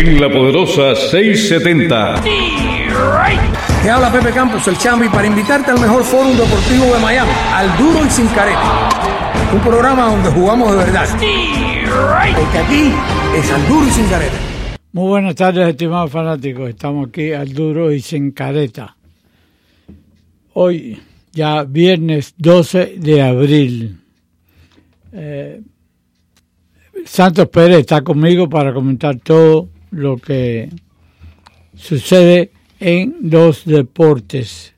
en la poderosa 670. Te habla Pepe Campos, el Chambi, para invitarte al mejor foro deportivo de Miami, al duro y sin careta. Un programa donde jugamos de verdad. Porque aquí es al duro y sin careta. Muy buenas tardes, estimados fanáticos. Estamos aquí al duro y sin careta. Hoy, ya viernes 12 de abril. Eh, Santos Pérez está conmigo para comentar todo lo que sucede en los deportes.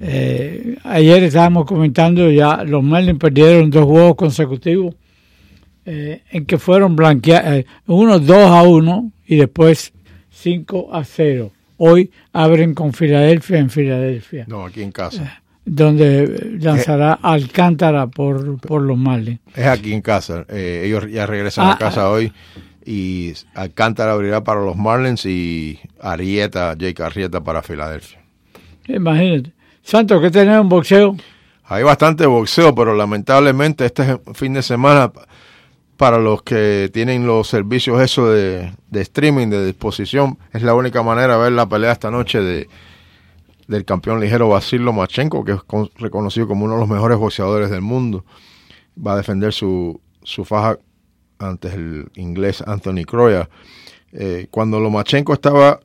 Eh, ayer estábamos comentando ya, los Marlins perdieron dos juegos consecutivos eh, en que fueron blanqueados, eh, uno 2 a 1 y después 5 a 0. Hoy abren con Filadelfia en Filadelfia. No, aquí en casa. Donde lanzará Alcántara por, por los Marlins. Es aquí en casa. ellos ya regresan a Ah, casa hoy y Alcántara abrirá para los Marlins y Arieta, Jake Arrieta para Filadelfia. Imagínate. Santos, ¿qué tenemos en boxeo? Hay bastante boxeo, pero lamentablemente este fin de semana, para los que tienen los servicios eso de, de streaming, de disposición, es la única manera de ver la pelea esta noche de del campeón ligero Basil Lomachenko, que es con- reconocido como uno de los mejores boxeadores del mundo. Va a defender su, su faja ante el inglés Anthony Croya. Eh, cuando Lomachenko estaba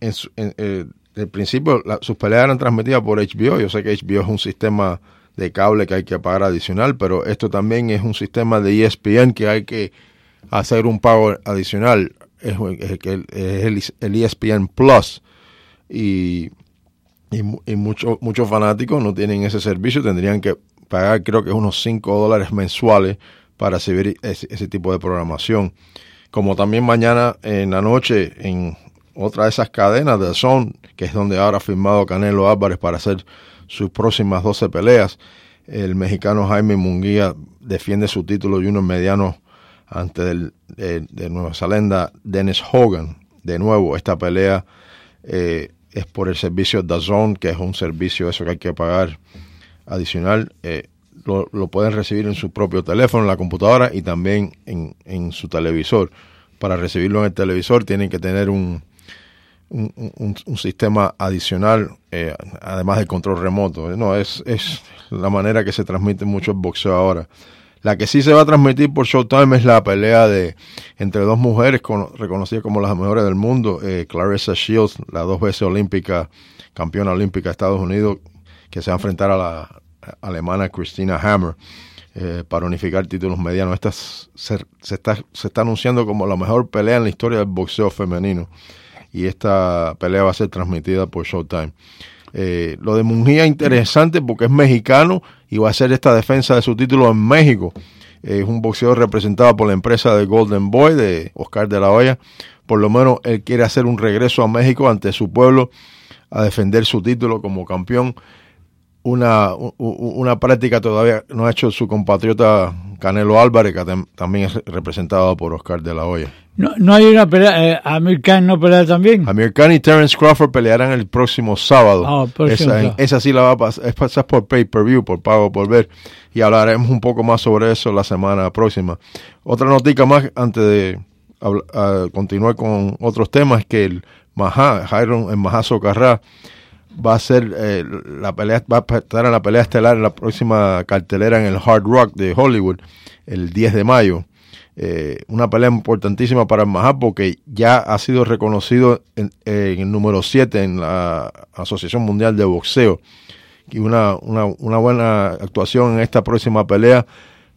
en, su- en- eh, el principio, la- sus peleas eran transmitidas por HBO. Yo sé que HBO es un sistema de cable que hay que pagar adicional, pero esto también es un sistema de E ESPN que hay que hacer un pago adicional. Es, es el, ESPN Plus. Y, y, mu- y muchos muchos fanáticos no tienen ese servicio, tendrían que pagar creo que unos 5 dólares mensuales para recibir ese, ese tipo de programación. Como también mañana en la noche en otra de esas cadenas de Zone, que es donde ahora ha firmado Canelo Álvarez para hacer sus próximas 12 peleas, el mexicano Jaime Munguía defiende su título junior mediano ante el de, de Nueva Zelanda Dennis Hogan. De nuevo, esta pelea eh, es por el servicio DAZN, que es un servicio eso que hay que pagar adicional. Eh, lo, pueden recibir en su propio teléfono, en la computadora y también en, en su televisor. Para recibirlo en el televisor tienen que tener un, un, un- un sistema adicional, eh, además del control remoto. No, es, es la manera que se transmite mucho el boxeo ahora. La que sí se va a transmitir por Showtime es la pelea de entre dos mujeres con- reconocidas como las mejores del mundo, eh, Clarissa Shields, la dos veces olímpica, campeona olímpica de Estados Unidos, que se va a enfrentar a la alemana Christina Hammer eh, para unificar títulos medianos. Esta se está, se está anunciando como la mejor pelea en la historia del boxeo femenino y esta pelea va a ser transmitida por Showtime. Eh, lo de Mungía interesante porque es mexicano y va a hacer esta defensa de su título en México. Eh, es un boxeador representado por la empresa de Golden Boy, de Oscar de la Hoya. Por lo menos él quiere hacer un regreso a México ante su pueblo a defender su título como campeón. Una, una práctica todavía no ha hecho su compatriota Canelo Álvarez, que tam- también es representado por Oscar de la Hoya. No, no hay una pelea, eh, Amir Khan no pelea también. Amir Khan y Terence Crawford pelearán el próximo sábado. Ah, el próximo esa, esa sí la va a pasar, es pasar por pay-per-view, por pago por ver. Y hablaremos un poco más sobre eso la semana próxima. Otra notica más antes de ah, continuar con otros temas, que el Maha, Jairo en Maha Socarrá, va a ser eh, la pelea, va a estar en la pelea estelar en la próxima cartelera en el Hard Rock de Hollywood, el 10 de mayo. Eh, una pelea importantísima para el Maha porque ya ha sido reconocido en, en el número 7 en la Asociación Mundial de Boxeo. Y una, una, una buena actuación en esta próxima pelea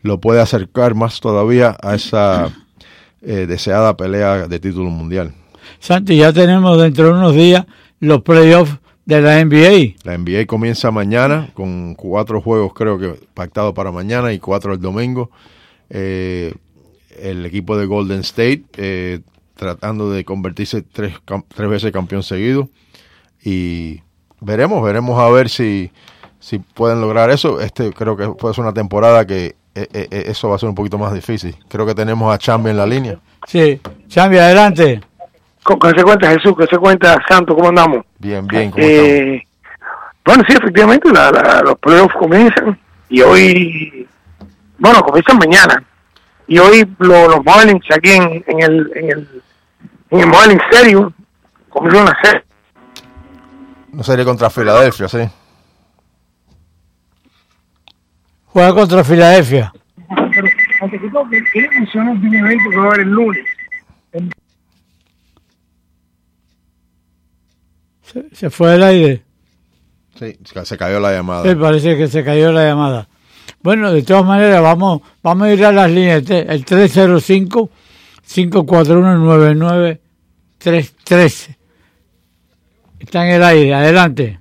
lo puede acercar más todavía a esa eh, deseada pelea de título mundial. Santi, ya tenemos dentro de unos días los playoffs de la NBA. La NBA comienza mañana con cuatro juegos, creo que pactados para mañana y cuatro el domingo. Eh, el equipo de Golden State eh, tratando de convertirse tres, tres veces campeón seguido. Y veremos, veremos a ver si, si pueden lograr eso. Este creo que puede ser una temporada que eh, eh, eh, eso va a ser un poquito más difícil. Creo que tenemos a Chambi en la línea. Sí, Chambi, adelante. ¿Con qué se cuenta Jesús? ¿Qué se cuenta Santo? ¿Cómo andamos? Bien, bien. ¿cómo estamos? Eh, bueno, sí, efectivamente, la, la- los playoffs comienzan y hoy, bueno, comienzan mañana. Y hoy lo- los Marlins aquí en, en el, en el en el Marlins Stadium, como una serie. Una serie contra Filadelfia, sí. Juega contra Filadelfia. Pero ante todo, que mencionó de un evento que va a haber el lunes. Se, se fue del aire. Sí, se cayó la llamada. Sí, parece que se cayó la llamada. Bueno, de todas maneras, vamos, vamos a ir a las líneas. El 305-541-9933. Está en el aire. Adelante.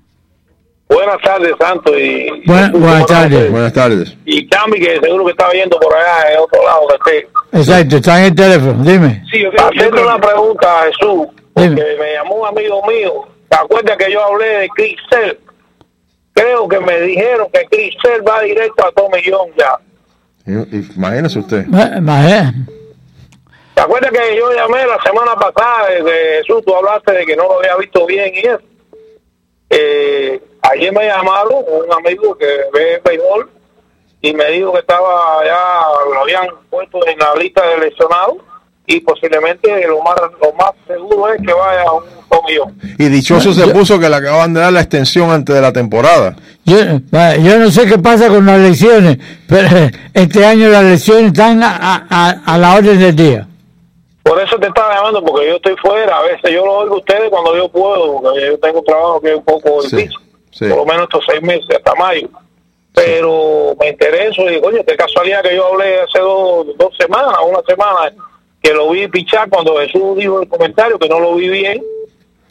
Buenas tardes, Santo. Y, Buenas, buenas tardes. Buenas tardes. Y Cami, que seguro que estaba yendo por allá, en otro lado de usted. Exacto, está en el teléfono. Dime. Sí, yo Haciendo una pregunta a Jesús, porque Dime. me llamó un amigo mío. ¿Te acuerdas que yo hablé de Cristel? Creo que me dijeron que Cristel va directo a Tommy John ya. Imagínese usted. Ma- ma- eh, ¿Te acuerdas que yo llamé la semana pasada de de Jesús? Tú hablaste de que no lo había visto bien y eso. Eh, ayer me llamaron un amigo que ve béisbol y me dijo que estaba ya, lo habían puesto en la lista de lesionados y posiblemente lo más lo más seguro es que vaya a un tomillón. Y dichoso se puso que le acaban de dar la extensión antes de la temporada. Yo, yo no sé qué pasa con las lesiones, pero este año las lesiones están a, a- a- la orden del día. Por eso te estaba llamando, porque yo estoy fuera. A veces yo lo oigo a ustedes cuando yo puedo, porque yo tengo trabajo que es un poco Sí, difícil. sí. Por lo menos estos seis meses, hasta mayo. Pero me intereso y, coño, qué casualidad que yo hablé hace dos, dos semanas, una semana, que lo vi pichar cuando Jesús dijo el comentario, que no lo vi bien.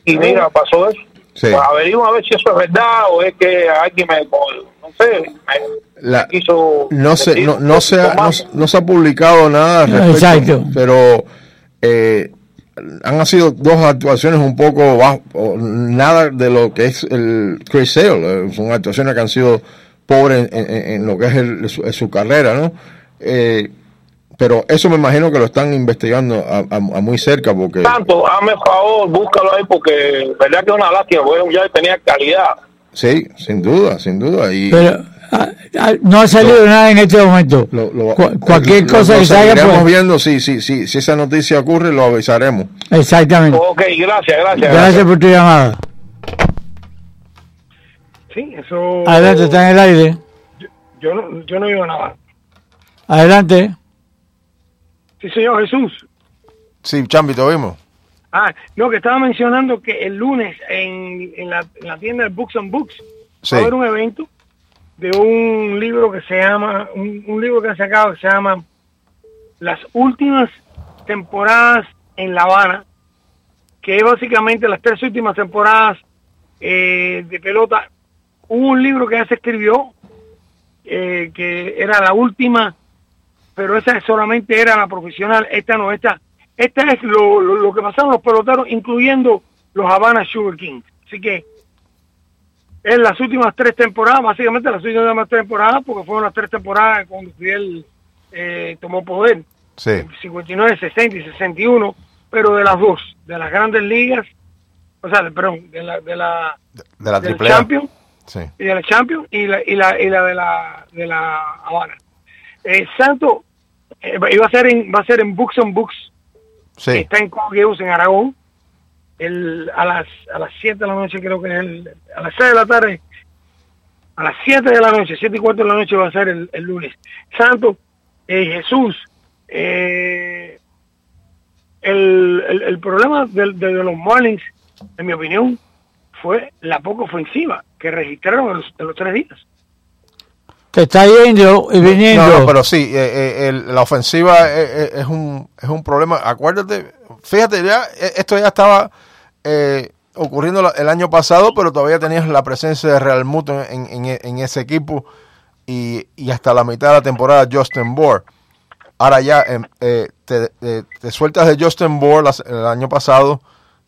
Y mira, pasó eso. Sí. Pues averigua a ver si eso es verdad o es que alguien me, no sé, me La- quiso... no decir no, no se ha, no, no se ha publicado nada al respecto, Exacto. pero eh, han sido dos actuaciones un poco bajo, nada de lo que es el Chris Sale, eh, son actuaciones que han sido pobres en, en- en lo que es el- su, su carrera, ¿no? Eh, pero eso me imagino que lo están investigando a, a- a muy cerca porque Tanto, hazme favor, búscalo ahí porque verdad que es una lástima, porque ya tenía calidad. sí, sin duda, sin duda y Pero ah, ah, no ha salido nada en este momento. lo- lo- Cu- cualquier lo- cosa lo que salga, seguiremos pues, viendo si, si, si, si esa noticia ocurre lo avisaremos exactamente. Ok, gracias, gracias. Gracias por tu llamada. Sí, eso. Adelante, está en el aire. Yo no, yo no digo nada. Adelante. Sí, señor Jesús. sí, Chambi, te oímos Ah, no, que estaba mencionando que el lunes en, en, la, en la tienda de Books and Books Sí. va a haber un evento de un libro que se llama, un, un libro que han sacado que se llama Las últimas temporadas en La Habana, que es básicamente las tres últimas temporadas eh, de pelota. Hubo un libro que ya se escribió, eh, que era la última, pero esa solamente era la profesional, esta no, esta, esta es lo, lo, lo que pasaron los peloteros, incluyendo los Havana Sugar Kings. Así que en las últimas tres temporadas, básicamente las últimas tres temporadas, porque fueron las tres temporadas cuando Fidel eh, tomó poder, sí 59, 60 y 61, pero de las dos, de las grandes ligas, o sea, de- perdón, de la, de la de la del triple A. Champion Sí. y de la Champions y la, y la, y la de la de la Habana. Eh, Santo eh, iba a ser en, va a ser en Books on Books, Sí. está en Cogeus, en Aragón, el, a las a las 7 de la noche creo que es el, a las 6 de la tarde, a las 7 de la noche, 7 y cuarto de la noche va a ser el, el lunes. Santo, eh, Jesús, eh, el, el, el problema de, de- de los Marlins, en mi opinión, fue la poca ofensiva que registraron en los, en los tres días. Te está yendo y viniendo. No, no, pero sí, eh, eh, el- la ofensiva es, es- es un, es un problema. Acuérdate, fíjate, ya eh, esto ya estaba eh, ocurriendo el año pasado, pero todavía tenías la presencia de Real Muto en, en- en ese equipo y, y hasta la mitad de la temporada Justin Bohr. Ahora ya em, eh, te, te- te sueltas de Justin Bohr el año pasado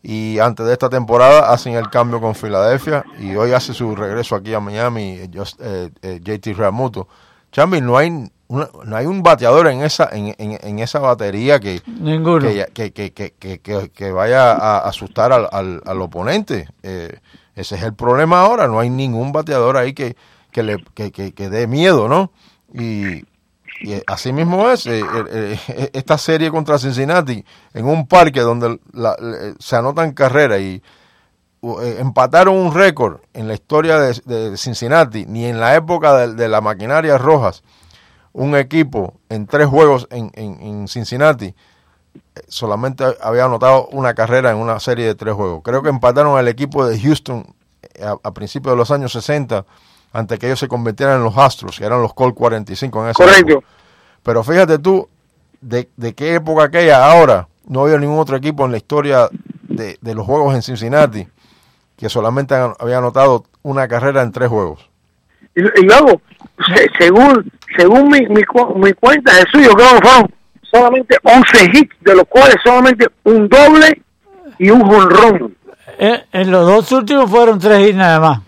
y antes de esta temporada hacen el cambio con Filadelfia y hoy hace su regreso aquí a Miami Just- eh, eh, JT Realmuto. Chambi, no hay una- no hay un bateador en esa en, en- en esa batería que Ninguno. que, que, que, que, que- que- que vaya a asustar al, al, al oponente. Eh, ese es el problema ahora. No hay ningún bateador ahí que, que le que, que, que dé miedo, ¿no? Y, y así mismo es. eh, eh, eh, esta serie contra Cincinnati, en un parque donde la- se anotan carreras y eh, empataron un récord en la historia de, Cincinnati, ni en la época de, la maquinaria rojas, un equipo en tres juegos en, en- Cincinnati eh, solamente había anotado una carrera en una serie de tres juegos. Creo que empataron al equipo de Houston eh, a, a principios de los años 60 antes que ellos se convirtieran en los Astros, que eran los Colt 45 en ese Correcto. Pero fíjate tú, de, de qué época aquella ahora, no había ningún otro equipo en la historia de, de los juegos en Cincinnati que solamente han- había anotado una carrera en tres juegos. Y, y luego, se- según según mi, mi, cu- mi cuenta, Jesús, yo creo que fueron solamente 11 hits, de los cuales solamente un doble y un jonrón. En, en los dos últimos fueron tres hits nada más.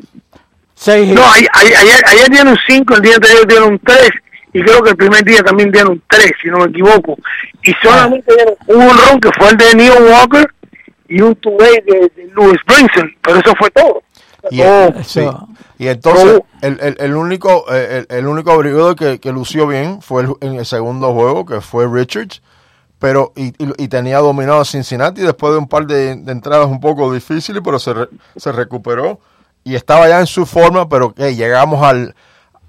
Seis. No, ay- ay- ayer, ayer dieron 5, el día anterior dieron 3, y creo que el primer día también dieron 3, si no me equivoco. Y solamente dieron un jonrón, que fue el de Neil Walker, y un two-way de, de Louis Brinson, pero eso fue todo. Y, Oh, sí. Eso. y entonces Oh. el, el, el único eh, el, el único abridor que, que lució bien fue el- en el segundo juego, que fue Richards, pero y, y- y tenía dominado a Cincinnati después de un par de, de entradas un poco difíciles, pero se, re- se recuperó y estaba ya en su forma, pero que llegamos al,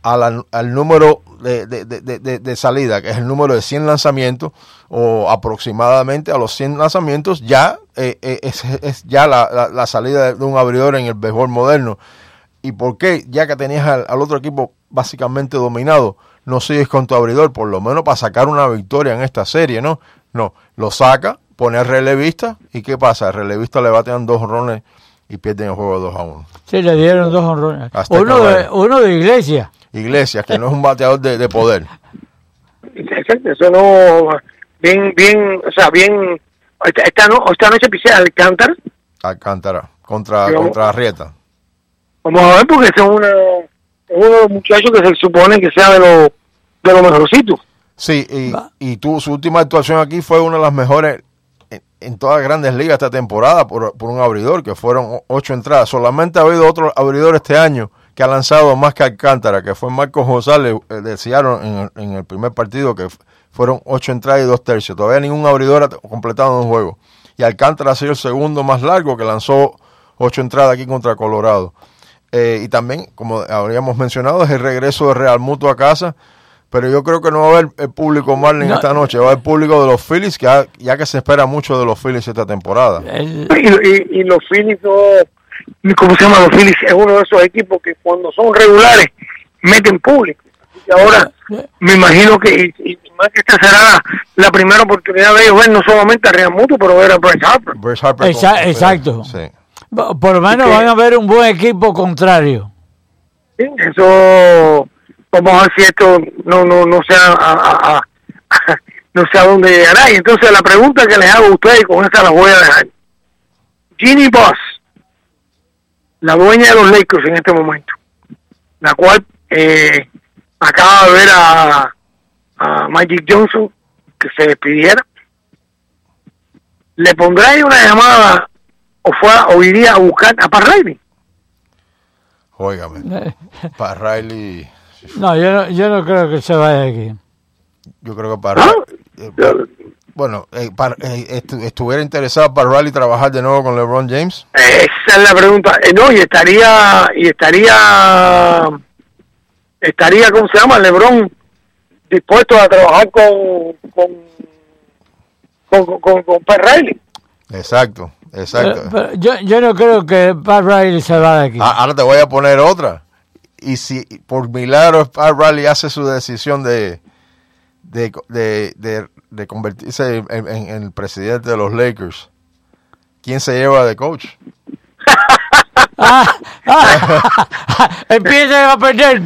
al, al número de, de, de, de- salida, que es el número de 100 lanzamientos, o aproximadamente a los 100 lanzamientos, ya eh, eh, es, ya la, la- salida de un abridor en el béisbol moderno. ¿Y por qué? Ya que tenías al, al otro equipo básicamente dominado, no sigues con tu abridor, por lo menos para sacar una victoria en esta serie, ¿no? No, lo saca, pone al relevista, ¿y qué pasa? Al relevista le batean dos rones y pierden el juego 2 a 1. Sí, le dieron dos honrones. Uno de, uno de Iglesia. Iglesias, que no es un bateador de, de poder. Exacto, eso no, bien, bien, o sea, bien, esta, esta, no, esta noche pisé Alcántara, Alcántara, contra, contra Arrieta. vamos a ver porque ese es, una, es uno de los muchachos que se supone que sea de los de los mejorcitos. Sí, y, y tú, su última actuación aquí fue una de las mejores en, todas las grandes ligas esta temporada por, por un abridor, que fueron ocho entradas. Solamente ha habido otro abridor este año que ha lanzado más que Alcántara, que fue Marcos González eh, de Seattle en el, en el primer partido, que fueron ocho entradas y dos tercios. Todavía ningún abridor ha completado un juego. Y Alcántara ha sido el segundo más largo, que lanzó ocho entradas aquí contra Colorado. Eh, y también, como habríamos mencionado, es el regreso de Real Muto a casa. Pero yo creo que no va a haber el público Marlin No. esta noche, va a haber público de los Phillies, que ya, ya que se espera mucho de los Phillies esta temporada. El- Y, y, y los Phillies, no, ¿cómo se llama? Los Phillies es uno de esos equipos que cuando son regulares meten público. Y ahora me imagino que, y, y más que esta será la primera oportunidad de ellos ver no solamente a Real Muto, pero ver a Bryce Harper. Bryce Harper con- exacto. Sí. por lo menos van a ver un buen equipo contrario. Sí, Eso, vamos a ver si esto no, no, no sea a, a- a- no sé a dónde llegará. Y entonces la pregunta que les hago a ustedes, con esta la voy a dejar. Ginny Boss, la dueña de los Lakers en este momento, la cual eh, acaba de ver a, a Magic Johnson que se despidiera, le pondrá ahí una llamada o fue o iría a buscar a Pat Riley? Óigame. Para Riley, No, yo no, yo no creo que se vaya de aquí. yo creo que para. ¿Ah? eh, pa- bueno, eh, para- eh, estu- estuviera interesado para Riley trabajar de nuevo con LeBron James. Esa es la pregunta. Eh, no, y estaría, y estaría, estaría, ¿cómo se llama? LeBron dispuesto a trabajar con, con, con, con, con, con Pat Riley. Exacto, exacto. Pero- pero yo, yo no creo que Pat Riley se va de aquí. Ah, ahora te voy a poner otra. Y si por milagro Pat Riley hace su decisión de, de, de, de- de convertirse en, en- en el presidente de los Lakers, ¿quién se lleva de coach? Ah, ah, empiezan a perder.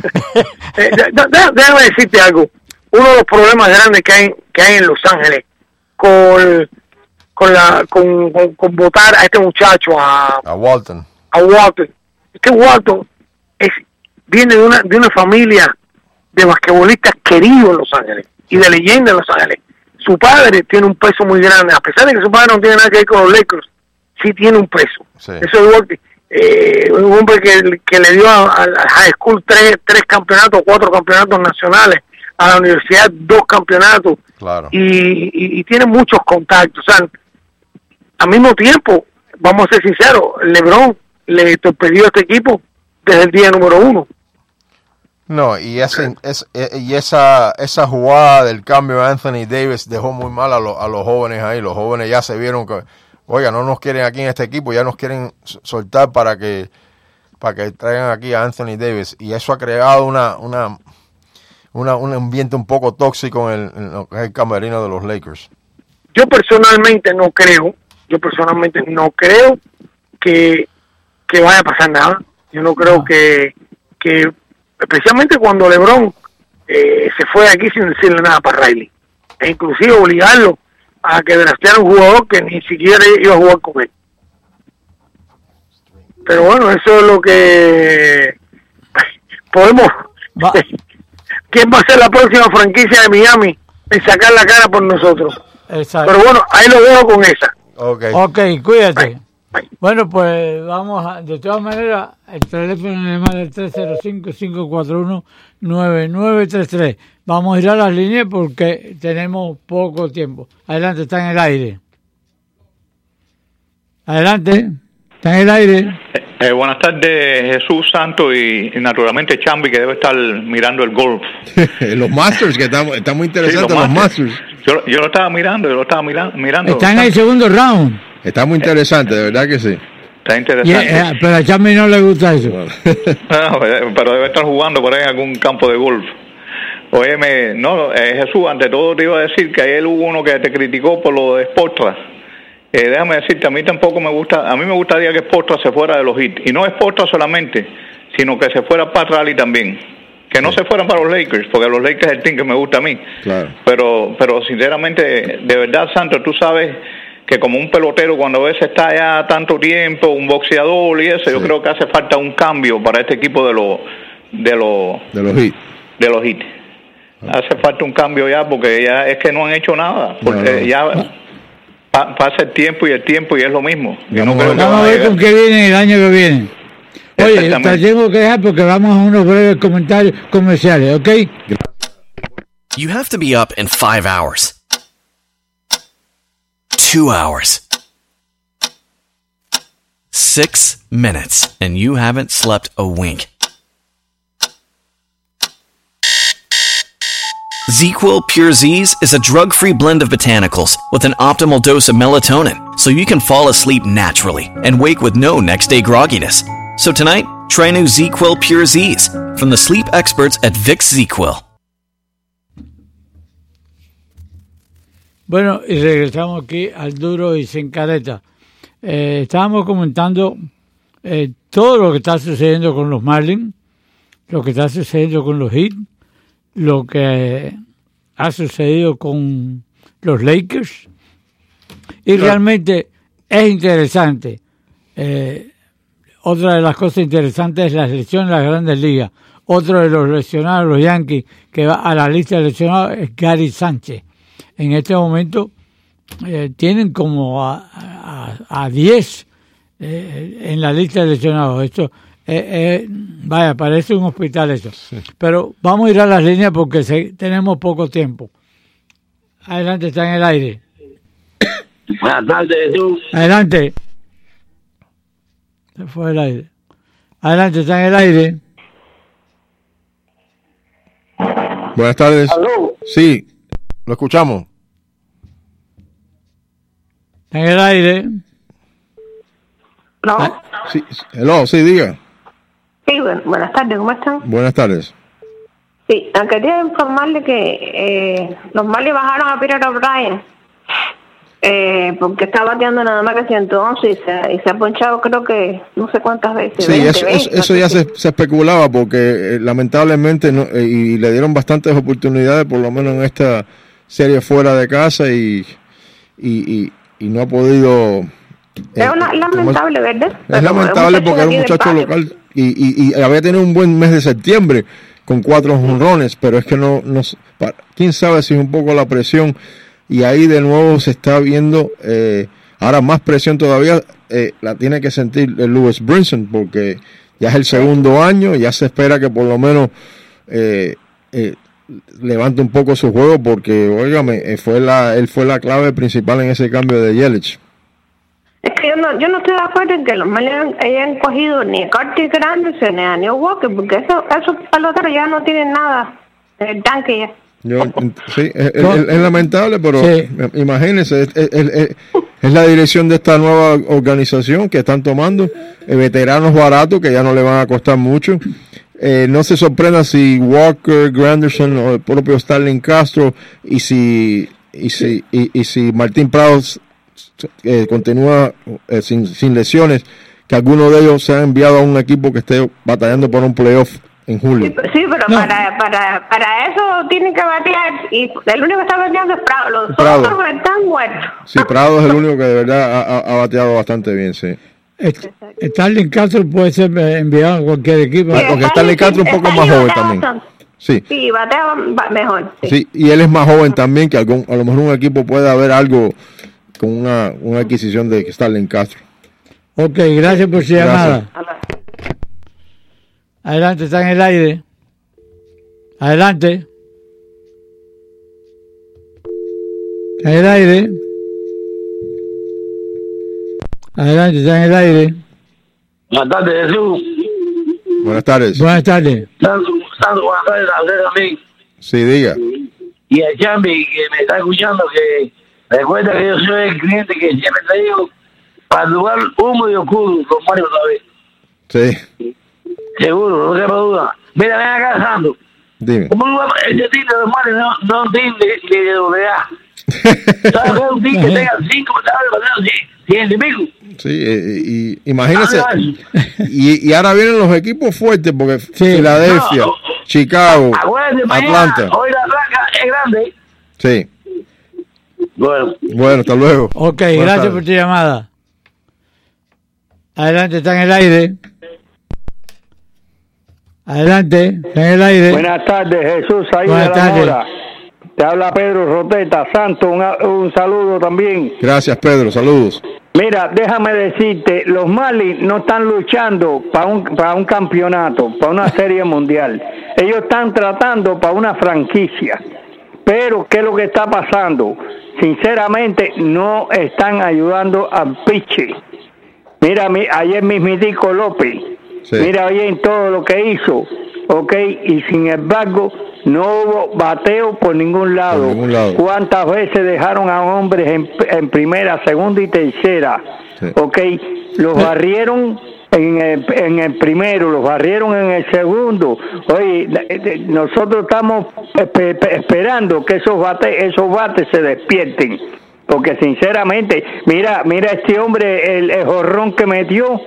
Eh, déjame decirte algo. Uno de los problemas grandes que hay, que hay en Los Ángeles con, con, la, con, con, con votar a este muchacho, a, A Walton. a Walton. Este Walton es, viene de una, de una familia de basquetbolistas queridos en Los Ángeles y de leyenda en Los Ángeles. Su padre tiene un peso muy grande, a pesar de que su padre no tiene nada que ver con los Lakers, sí tiene un peso. Sí. Eso es igual eh, un hombre que, que le dio al al high school tres, tres campeonatos, cuatro campeonatos nacionales a la universidad dos campeonatos Claro. y, y- y tiene muchos contactos. O sea, al mismo tiempo, vamos a ser sinceros, LeBron le torpedió a este equipo desde el día número uno. No, y, ese, es, e- y esa, esa jugada del cambio de Anthony Davis dejó muy mal a, los a los jóvenes ahí. Los jóvenes ya se vieron que, oiga, no nos quieren aquí en este equipo, ya nos quieren soltar para que para que traigan aquí a Anthony Davis. Y eso ha creado una, una, una un ambiente un poco tóxico en el, en lo el camerino de los Lakers. Yo personalmente no creo, yo personalmente no creo que, que vaya a pasar nada. Yo no creo que, que especialmente cuando LeBron eh, se fue de aquí sin decirle nada para Riley. E inclusive obligarlo a que drafteara un jugador que ni siquiera iba a jugar con él. Pero bueno, eso es lo que podemos... Va. ¿Quién va a ser la próxima franquicia de Miami en sacar la cara por nosotros? Exacto. Pero bueno, ahí lo dejo con esa. Ok. Ok, cuídate. Bye. Bueno, pues vamos a, de todas maneras, el teléfono es más del 305-541-9933. Vamos a ir a las líneas porque tenemos poco tiempo. Adelante, está en el aire. Adelante, está en el aire. Eh, buenas tardes, Jesús Santo y, y naturalmente Chambi, que debe estar mirando el golf. los Masters, que estamos, está muy Sí, interesante los Masters. Yo, yo lo estaba mirando, yo lo estaba mira- mirando. Está en el segundo round. Está muy interesante, de verdad que sí. Está interesante. eh, pero a Chambi no le gusta eso. Ah, pero debe estar jugando por ahí en algún campo de golf. Óyeme, no, eh, Jesús, ante todo te iba a decir que ayer hubo uno que te criticó por lo de Sportra. Eh, déjame decirte, a mí tampoco me gusta, a mí me gustaría que Sportra se fuera de los hits. Y no Sportra solamente, sino que se fuera para Rally también. Que no se fueran para los Lakers, porque los Lakers es el team que me gusta a mí. Claro. Pero, pero sinceramente, de verdad, Santos, tú sabes que como un pelotero cuando a veces está ya tanto tiempo, un boxeador y eso, yo creo que hace falta un cambio para este equipo de los de los De los hits. de los hits. Hace falta un cambio ya porque ya es que no han hecho nada, porque No, no. ya pa- pasa el tiempo y el tiempo y es lo mismo. Yo no Vamos a creo ver. que Vamos a ver con qué viene el año que viene. Oye, te tengo que dejar porque vamos a unos breves comentarios comerciales, ¿ok? You have to be up in five hours. Two hours. Six minutes, and you haven't slept a wink. ZQL Pure Z's is a drug free blend of botanicals with an optimal dose of melatonin so you can fall asleep naturally and wake with no next day grogginess. So tonight, try new ZQL Pure Z's from the sleep experts at Vicks ZQL. Bueno, y regresamos aquí al duro y sin careta. Eh, estábamos comentando eh, todo lo que está sucediendo con los Marlins, lo que está sucediendo con los Heat, lo que ha sucedido con los Lakers. Y realmente es interesante. Eh, otra de las cosas interesantes es la selección de las grandes ligas. Otro de los lesionados, los Yankees, que va a la lista de lesionados es Gary Sánchez. En este momento eh, tienen como a, a, a 10 eh, en la lista de lesionados. Esto, eh, eh, vaya, parece un hospital eso. Pero vamos a ir a las líneas porque se- tenemos poco tiempo. Adelante, está en el aire. Buenas tardes, Jesús. Adelante. Se fue el aire. Adelante, está en el aire. Buenas tardes. Aló. Sí, lo escuchamos. En el aire. No. Ah. Sí, hello, sí, diga. Sí, bueno, buenas tardes, ¿cómo están? Buenas tardes. Sí, ah, quería informarle que eh, los Marlins bajaron a Peter O'Brien eh, porque está bateando nada más que 111 y se, y se ha ponchado creo que no sé cuántas veces. Sí, 20, eso, eso, 20, eso no ya se, se especulaba porque eh, lamentablemente no, eh, y le dieron bastantes oportunidades, por lo menos en esta serie fuera de casa y, y, y, y no ha podido... eh, Es lamentable, ¿verdad? Es Pero lamentable un porque era un muchacho local y, y, y había tenido un buen mes de septiembre con cuatro jonrones, pero es que no, no quién sabe si es un poco la presión y ahí de nuevo se está viendo eh, ahora más presión todavía eh, la tiene que sentir el Lewis Brinson porque ya es el segundo año, ya se espera que por lo menos eh, eh, levante un poco su juego porque, óigame, eh, fue la, él fue la clave principal en ese cambio de Yelich. Es que yo no, yo no estoy de acuerdo en que los Marlins hayan, cogido ni a Curtis Granderson ni a New Walker, porque eso, esos peloteros ya no tienen nada en el tanque ya. Yo, sí, es, es- es lamentable, pero Sí. imagínense, es, es- es- es la dirección de esta nueva organización que están tomando, eh, veteranos baratos que ya no le van a costar mucho. Eh, no se sorprenda si Walker, Granderson o el propio Starling Castro y si y si y, y si Martín Prados eh, continúa eh, sin, sin lesiones, que alguno de ellos sea enviado a un equipo que esté batallando por un playoff en julio. Sí, pero para, para, para eso tienen que batear y el único que está bateando es Prado. Los Prado. otros están muertos. Sí, Prado es el único que de verdad ha, ha- ha bateado bastante bien, sí. Starling Castro puede ser eh, enviado a cualquier equipo. Porque Stanley Castro un poco más joven también. bastante. Sí, Sí, batea ba- mejor. Sí. sí, y él es más joven también, que algún, a lo mejor un equipo puede haber algo con una, una adquisición de Starling Castro. Ok, gracias por su Gracias. llamada. Adelante, está en el aire. Adelante. Está en el aire. Adelante, está en el aire. Buenas tardes, Jesús. Buenas tardes. Buenas tardes. Santo, Santo, buenas tardes a usted también. Sí, diga. Y a Chambi, que me está escuchando, que recuerda que yo soy el cliente que siempre te digo, para el lugar húmedo y oscuro, con Mario otra vez. Sí, Seguro, no quepa duda. Mira, ven acá, Santo. dime. Como un lugar, este tipo de Mario no, no tiene ni de doble A. ¿Sabes qué es un tipo que tenga cinco tablas de bateo, ciento y pico? Sí, eh, y imagínese. Y, y ahora vienen los equipos fuertes, porque Sí. Filadelfia, No. Chicago, Atlanta. hoy la blanca es grande. Sí, Bueno, bueno, hasta luego. Ok, Buenas gracias tardes. por tu llamada. Adelante, está en el aire. Adelante, está en el aire. Buenas tardes, Jesús, ahí Buenas de la tardes. Mora. Te habla Pedro Roteta. Santo, un, un saludo también. Gracias, Pedro. Saludos. Mira, déjame decirte, los Marlins no están luchando para un, para un campeonato, para una serie mundial. Ellos están tratando para una franquicia. Pero, ¿qué es lo que está pasando? Sinceramente, no están ayudando al pitcher. Mira, mi- ayer mismitico López. Sí. Mira bien todo lo que hizo. Ok, y sin embargo, no hubo bateo por ningún lado. Por ningún lado. ¿Cuántas veces dejaron a hombres en, en primera, segunda y tercera? Sí. Ok, los barrieron en el, en el primero, los barrieron en el segundo. Oye, la- eh, nosotros estamos espe- espe- esperando que esos bates, esos bates se despierten. Porque sinceramente, mira, mira este hombre, el, el jorrón que metió,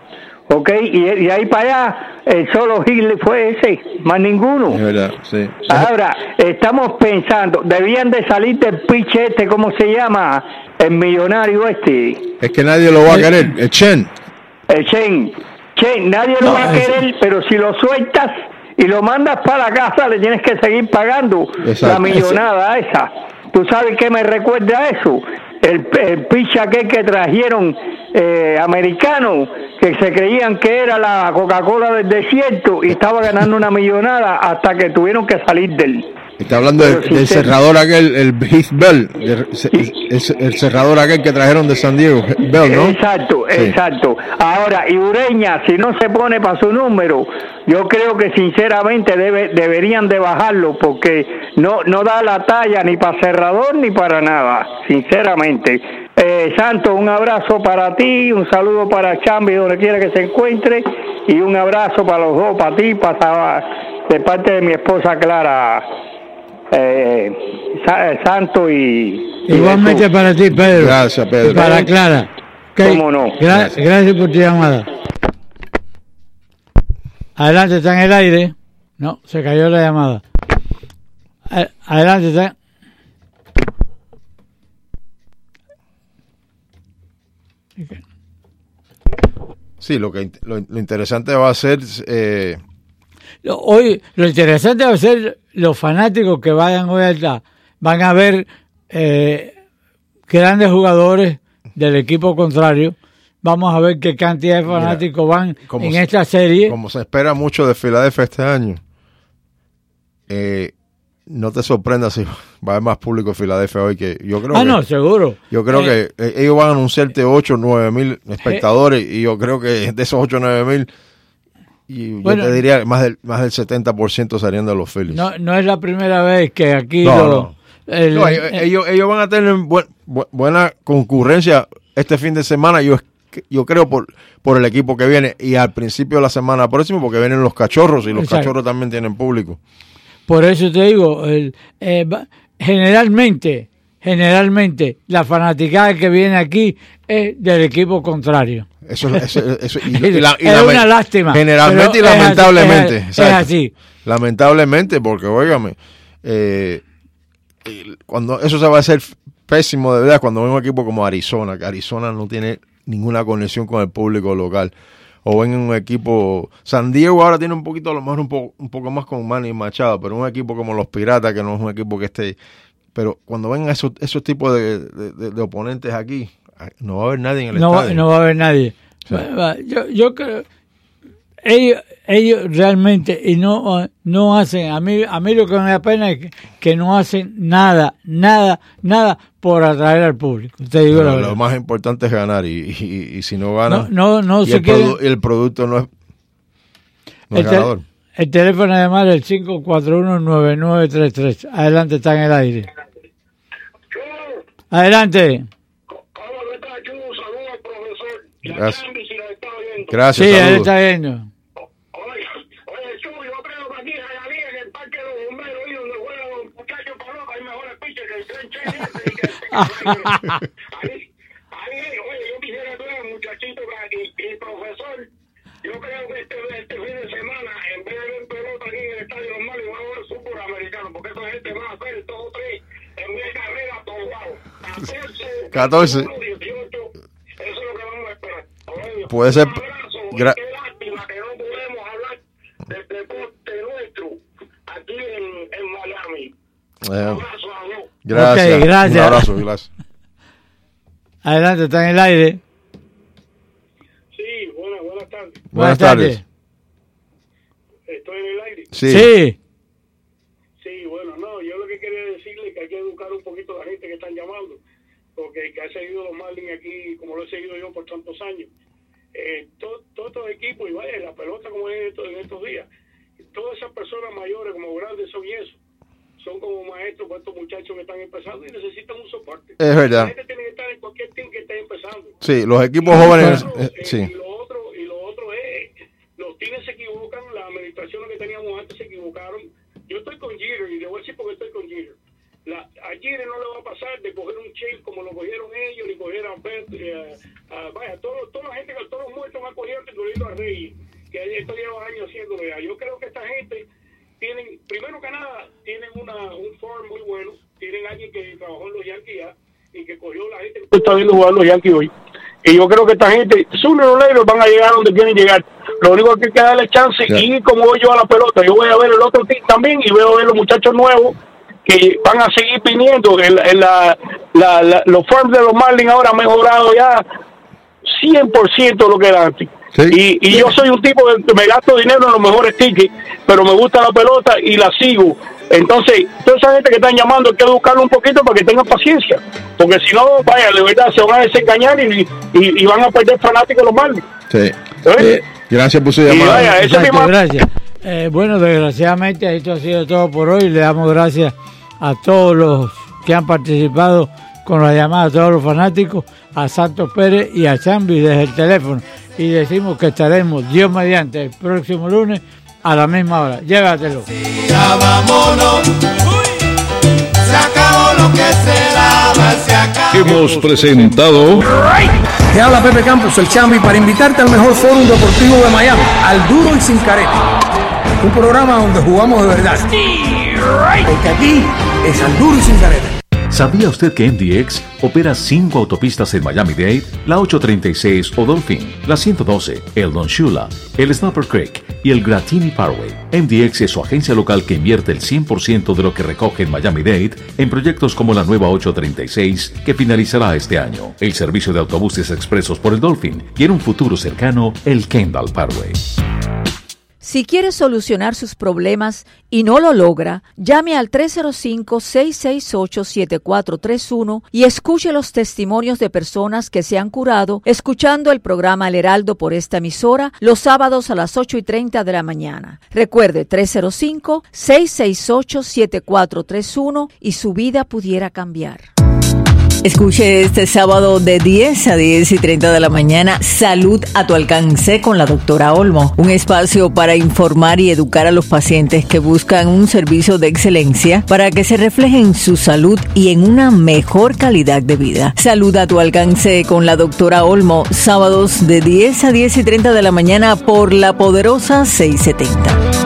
ok, y, y ahí para allá, el solo Hitler fue ese, más ninguno. Es verdad, sí. Ahora, estamos pensando, debían de salir del pitch este, ¿cómo se llama? El millonario este, Es que nadie lo va a querer. El Chen. el Chen. Chen, nadie lo va a querer, pero si lo sueltas y lo mandas para la casa, le tienes que seguir pagando Exacto. la millonada esa. ¿Tú sabes qué me recuerda a eso? El, pitch aquel que trajeron eh, americano, que se creían que era la Coca-Cola del desierto y estaba ganando una millonada hasta que tuvieron que salir de él. Está hablando del, cerrador aquel, el Heath Bell. El, el- el cerrador aquel que trajeron de San Diego. Bell, ¿no? Exacto, Sí. exacto. Ahora, y Ureña, si no se pone para su número, yo creo que sinceramente debe, deberían de bajarlo porque no, no da la talla ni para cerrador ni para nada, sinceramente. Eh, Santo, un abrazo para ti, un saludo para Chambi donde quiera que se encuentre y un abrazo para los dos, para ti, para de parte de mi esposa Clara. Eh, eh, Santo y, Igualmente Jesús. para ti, Pedro. Gracias, Pedro. Y para Clara. ¿Cómo no? gra- Gracias. gracias por tu llamada. Adelante, está en el aire. No, se cayó la llamada. Adelante, está. Sí, lo, que, lo, lo interesante va a ser. Eh, Hoy, lo interesante va a ser los fanáticos que vayan hoy allá. Van a ver eh, grandes jugadores del equipo contrario. Vamos a ver qué cantidad de fanáticos van como en se- esta serie. como se espera mucho de Filadelfia este año, eh, no te sorprendas si va a haber más público en Filadelfia hoy que yo creo ah, que, no, seguro. Yo creo Eh, que eh, ellos van a anunciarte 8 o 9 mil espectadores y yo creo que de esos 8 o 9 mil, y Bueno. yo te diría que más del, más del 70% serían de los Phillies. No, no es la primera vez que aquí No, lo- no. el- No, ellos, eh, ellos, ellos van a tener buen- bu- buena concurrencia este fin de semana, yo, yo creo, por, por el equipo que viene y al principio de la semana próxima, porque vienen los cachorros y los Exacto. cachorros también tienen público. Por eso te digo, el, eh, generalmente, generalmente, la fanaticada que viene aquí es del equipo contrario. Eso, eso- eso- y- Es- y la- y es lamen- una lástima, Generalmente y pero es así, lamentablemente. es- así. Lamentablemente, porque, óigame, eh, cuando eso se va a hacer pésimo de verdad cuando ven un equipo como Arizona, que Arizona no tiene ninguna conexión con el público local. O ven un equipo. San Diego ahora tiene un poquito, a lo mejor un poco, un poco más con Manny Machado, pero un equipo como los Piratas, que no es un equipo que esté. Pero cuando ven esos, esos tipos de, de- de- de oponentes aquí, no va a haber nadie en el No, estadio. no va a haber nadie. Sí. Yo, yo creo ellos, ellos realmente y no no hacen a mí a mí lo que me da pena es que, que no hacen nada nada nada por atraer al público te digo lo más importante es ganar y, y- y si no gana No, no, se el, produ- el producto no es, no es el, te- ganador. el teléfono además es el 541-9933 adelante está en el aire adelante Gracias. Gracias, sí él está viendo Yo creo que este, este fin de semana, en vez de ver pelota aquí en el estadio normal, y va a ver fútbol americano, porque esa gente va a hacer dos o tres en vez de carrera todos lados. 14. Eso es lo que vamos a esperar. Oye, Puede ser. un gra- qué lástima que no podemos hablar del deporte nuestro aquí en, en Miami. Eh, Abrazo a los. gracias. Ok, gracias. Un abrazo, gracias. adelante está en el aire Sí, buenas, buenas tardes. Buenas tardes. Estoy en el aire. Sí. sí Sí, bueno, no, yo lo que quería decirle es que hay que educar un poquito a la gente que están llamando, porque que ha seguido los Marlins aquí, como lo he seguido yo por tantos años, eh, to- todos estos equipos, y vaya, la pelota como es en estos, en estos días, todas esas personas mayores como grandes son y eso, son como maestros para estos muchachos que están empezando y necesitan un soporte. Es verdad. La gente tiene que estar en cualquier team que esté empezando. Sí, los equipos jóvenes. Claro, eh, sí. Y lo otro, y lo otro es, los teams se equivocan, las administraciones que teníamos antes se equivocaron. Yo estoy con Jeter y a decir porque estoy con Jeter. La, a Jeter no le va a pasar de coger un chip como lo cogieron ellos, ni cogieron a Pet, a- vaya, todo, toda la gente, que todos los muertos van cogiendo, incluyendo a Reyes, que esto lleva años haciéndolo ya. Yo creo que esta gente tienen, primero que nada, tienen una, un form muy bueno, tienen alguien que trabajó en los Yankees ya y que cogió la gente que está viendo jugar los Yankees hoy. Y yo creo que esta gente, sooner or later, van a llegar donde quieren llegar. Lo único que hay que darle chance y como voy yo a la pelota, yo voy a ver el otro team también y veo a ver los muchachos nuevos que van a seguir viniendo. En, la- en la, la- la- los farms de los Marlins ahora han mejorado ya 100% lo que era antes. Y, y yo soy un tipo que me gasto dinero en los mejores tickets, pero me gusta la pelota y la sigo. Entonces, toda esa gente que están llamando hay que educarlo un poquito para que tengan paciencia. Porque si no, vaya, de verdad se van a desengañar y, y, y van a perder fanáticos los Marlins. Sí. ¿Eh? Gracias por su Y llamada. vaya, ese Exacto, mismo- gracias. Eh, bueno, desgraciadamente esto ha sido todo por hoy. Le damos gracias a todos los que han participado con la llamada, a todos los fanáticos, a Santos Pérez y a Chambi desde el teléfono. Y decimos que estaremos, Dios mediante, el próximo lunes a la misma hora. Llévatelo. Ya vámonos. Se acabó lo que se daba, se acabó. Hemos presentado Te habla Pepe Campos, el Chambi, para invitarte al mejor foro deportivo de Miami, al duro y sin careta. Un programa donde jugamos de verdad. Porque aquí es al duro y sin. ¿Sabía usted que MDX opera cinco autopistas en Miami-Dade? La 836 o Dolphin, la 112, el Don Shula, el Snapper Creek y el Gratini Parkway. MDX es su agencia local que invierte el 100% de lo que recoge en Miami-Dade en proyectos como la nueva 836 que finalizará este año, el servicio de autobuses expresos por el Dolphin y en un futuro cercano el Kendall Parkway. Si quiere solucionar sus problemas y no lo logra, llame al 305-668-7431 y escuche los testimonios de personas que se han curado escuchando el programa El Heraldo por esta emisora los sábados a las 8 y 30 de la mañana. Recuerde 305-668-7431 y su vida pudiera cambiar. Escuche este sábado de 10 a 10 y 30 de la mañana Salud a tu alcance con la doctora Olmo, un espacio para informar y educar a los pacientes que buscan un servicio de excelencia para que se refleje en su salud y en una mejor calidad de vida. Salud a tu alcance con la doctora Olmo, sábados de 10 a 10 y 30 de la mañana por la poderosa 670.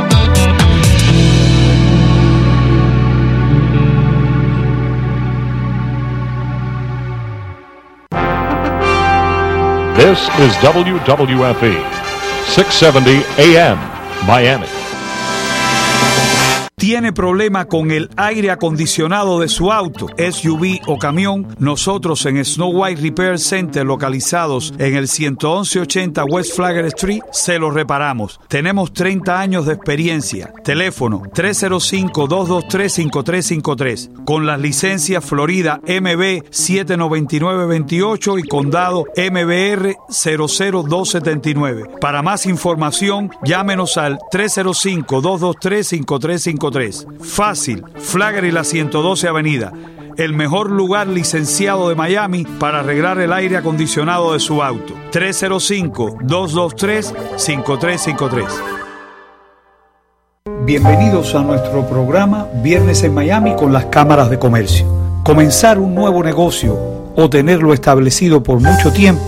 This is WWFE, 670 AM, Miami. ¿Tiene problema con el aire acondicionado de su auto, SUV o camión? Nosotros en Snow White Repair Center, localizados en el 11180 West Flagger Street, se lo reparamos. Tenemos 30 años de experiencia. Teléfono 305-223-5353. Con las licencias Florida MB 79928 y Condado MBR 00279. Para más información, llámenos al 305-223-5353. Fácil, Flagger y la 112 Avenida. El mejor lugar licenciado de Miami para arreglar el aire acondicionado de su auto. 305-223-5353. Bienvenidos a nuestro programa Viernes en Miami con las cámaras de comercio. Comenzar un nuevo negocio o tenerlo establecido por mucho tiempo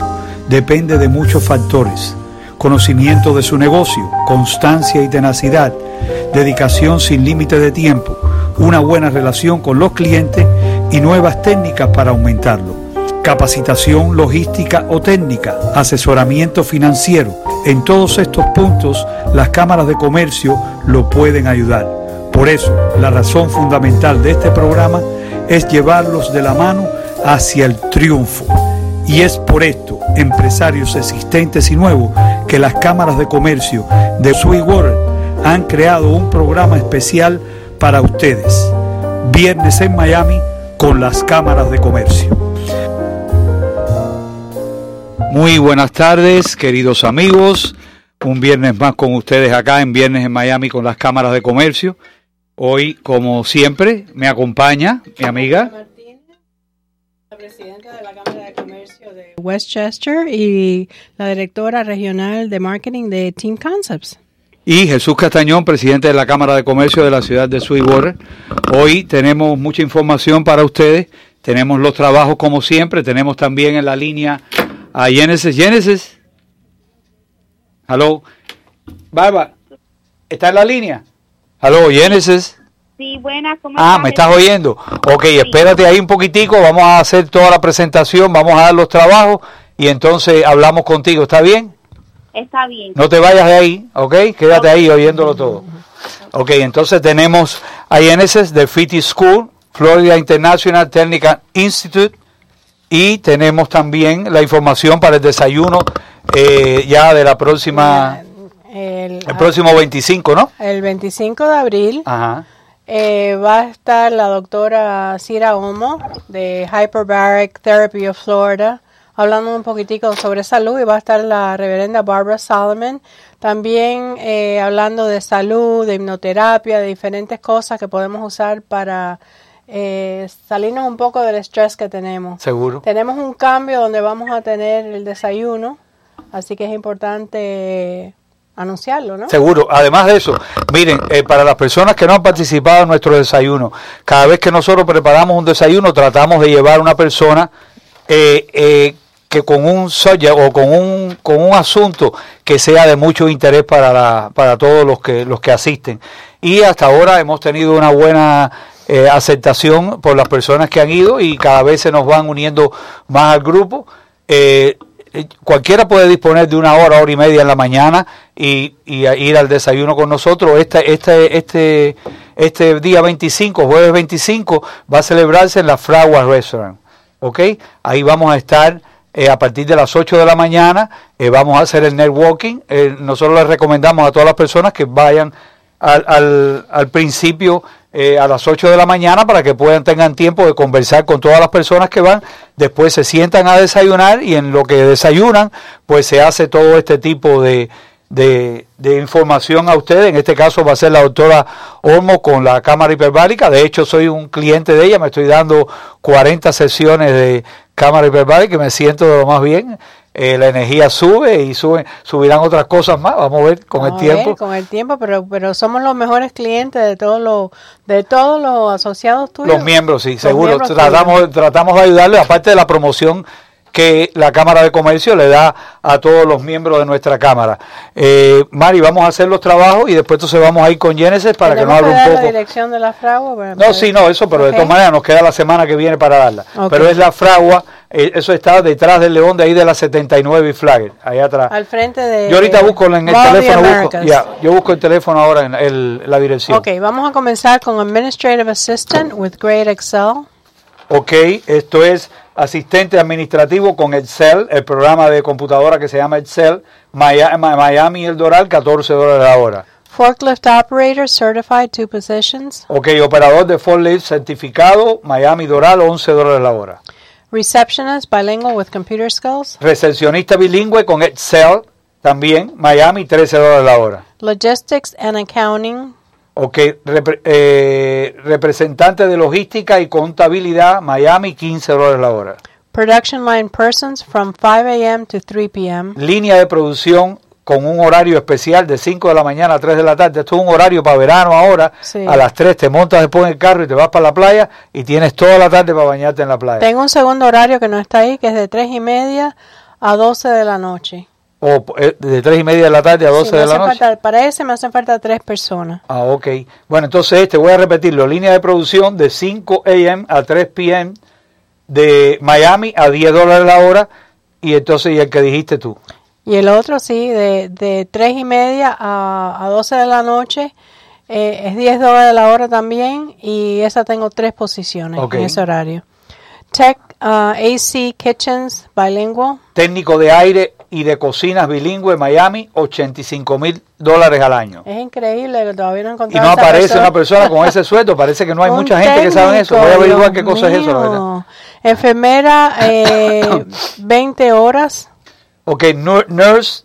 depende de muchos factores. Conocimiento de su negocio, constancia y tenacidad dedicación sin límite de tiempo, una buena relación con los clientes y nuevas técnicas para aumentarlo. Capacitación logística o técnica, asesoramiento financiero. En todos estos puntos las cámaras de comercio lo pueden ayudar. Por eso, la razón fundamental de este programa es llevarlos de la mano hacia el triunfo. Y es por esto, empresarios existentes y nuevos, que las cámaras de comercio de Sweetwater han creado un programa especial para ustedes. Viernes en Miami con las cámaras de comercio. Muy buenas tardes, queridos amigos. Un viernes más con ustedes acá en Viernes en Miami con las cámaras de comercio. Hoy, como siempre, me acompaña mi amiga. La presidenta de la Cámara de Comercio de Westchester y la directora regional de marketing de Team Concepts y Jesús Castañón, presidente de la Cámara de Comercio de la ciudad de Sweetwater. Hoy tenemos mucha información para ustedes, tenemos los trabajos como siempre, tenemos también en la línea a Genesis. Genesis. Hello. Barba, ¿está en la línea? Hello, Genesis. Sí, buenas, ¿cómo Ah, ¿me estás oyendo? Ok, espérate ahí un poquitico, vamos a hacer toda la presentación, vamos a dar los trabajos y entonces hablamos contigo, ¿está bien? Está bien. No te vayas de ahí, ¿ok? Quédate ahí oyéndolo todo. Ok, entonces tenemos a INSS de Fitty School, Florida International Technical Institute, y tenemos también la información para el desayuno eh, ya de la próxima, el, próximo 25, ¿no? El 25 de abril. Eh, va a estar la doctora Cira Homo de Hyperbaric Therapy of Florida hablando un poquitico sobre salud y va a estar la reverenda Barbara Solomon también eh, hablando de salud, de hipnoterapia, de diferentes cosas que podemos usar para eh, salirnos un poco del estrés que tenemos. Seguro. Tenemos un cambio donde vamos a tener el desayuno, así que es importante anunciarlo, ¿no? Seguro. Además de eso, miren, eh, para las personas que no han participado en nuestro desayuno, cada vez que nosotros preparamos un desayuno, tratamos de llevar una persona eh, eh, que con un o con un, con un asunto que sea de mucho interés para, la, para todos los que, los que asisten. Y hasta ahora hemos tenido una buena eh, aceptación por las personas que han ido y cada vez se nos van uniendo más al grupo. Eh, eh, cualquiera puede disponer de una hora, hora y media en la mañana y, y ir al desayuno con nosotros. Este, este, este, este día 25, jueves 25, va a celebrarse en la Fragua Restaurant. ¿Ok? Ahí vamos a estar eh, a partir de las 8 de la mañana eh, vamos a hacer el networking. Eh, nosotros les recomendamos a todas las personas que vayan al, al, al principio a las 8 de la mañana para que puedan tengan tiempo de conversar con todas las personas que van. Después se sientan a desayunar y en lo que desayunan, pues se hace todo este tipo de, de, información a ustedes. En este caso va a ser la doctora Olmo con la cámara hiperbárica. De hecho, soy un cliente de ella. Me estoy dando 40 sesiones de cámara hiperbárica y me siento de lo más bien. Eh, la energía sube y sube, subirán otras cosas más. Vamos a ver con el tiempo. con el tiempo, pero pero somos los mejores clientes de todos los de todos los asociados tuyos. Los miembros, sí, seguro. tratamos tratamos de ayudarles aparte de la promoción que la Cámara de Comercio le da a todos los miembros de nuestra Cámara. Eh, Mari, vamos a hacer los trabajos y después entonces vamos a ir con Genesis para que nos hable un poco. la dirección de la fragua? No, sí, no, eso, pero de todas maneras nos queda la semana que viene para darla. Pero es la fragua, eh, eso está detrás del león de ahí de la 79 y Flagger, ahí atrás. Al frente de... Yo ahorita busco en el teléfono, busco, yo busco el teléfono ahora en el, la dirección. Ok, vamos a comenzar con Administrative Assistant with Great Excel. Ok, esto es asistente administrativo con Excel, el programa de computadora que se llama Excel, Miami, El Doral, 14 dólares la hora. Forklift operator certified two positions. Ok, operador de forklift certificado, Miami Doral, 11 dólares la hora. Receptionist bilingual with computer skills. Recepcionista bilingüe con Excel, también, Miami, 13 dólares la hora. Logistics and accounting Ok, eh, representante de logística y contabilidad, Miami, 15 dólares la hora. Production line persons from 5 a.m. to 3 p.m. Línea de producción con un horario especial de 5 de la mañana a 3 de la tarde. Esto es un horario para verano ahora. A las 3 te montas después en el carro y te vas para la playa y tienes toda la tarde para bañarte en la playa. Tengo un segundo horario que no está ahí, que es de 3 y media a 12 de la noche. O eh, de 3 y media de la tarde a 12 de la noche. Falta, para ese me hacen falta tres personas. Ah, ok. Bueno, entonces este, voy a repetirlo. Línea de producción de 5 a.m. a 3 p.m. de Miami a 10 dólares la hora. Y entonces, ¿y el que dijiste tú? Y el otro, sí, de, de 3 y media a, a 12 de la noche. Eh, es 10 dólares la hora también. Y esa tengo tres posiciones en ese horario. Tech uh, AC Kitchens Bilingual. Técnico de aire y de cocinas bilingüe Miami, 85 mil dólares al año. Es increíble que todavía no Y no aparece una persona con ese sueldo, parece que no hay mucha gente que sabe eso. Voy a averiguar qué cosa es eso, la verdad. Enfermera, eh, 20 horas. Ok, nurse,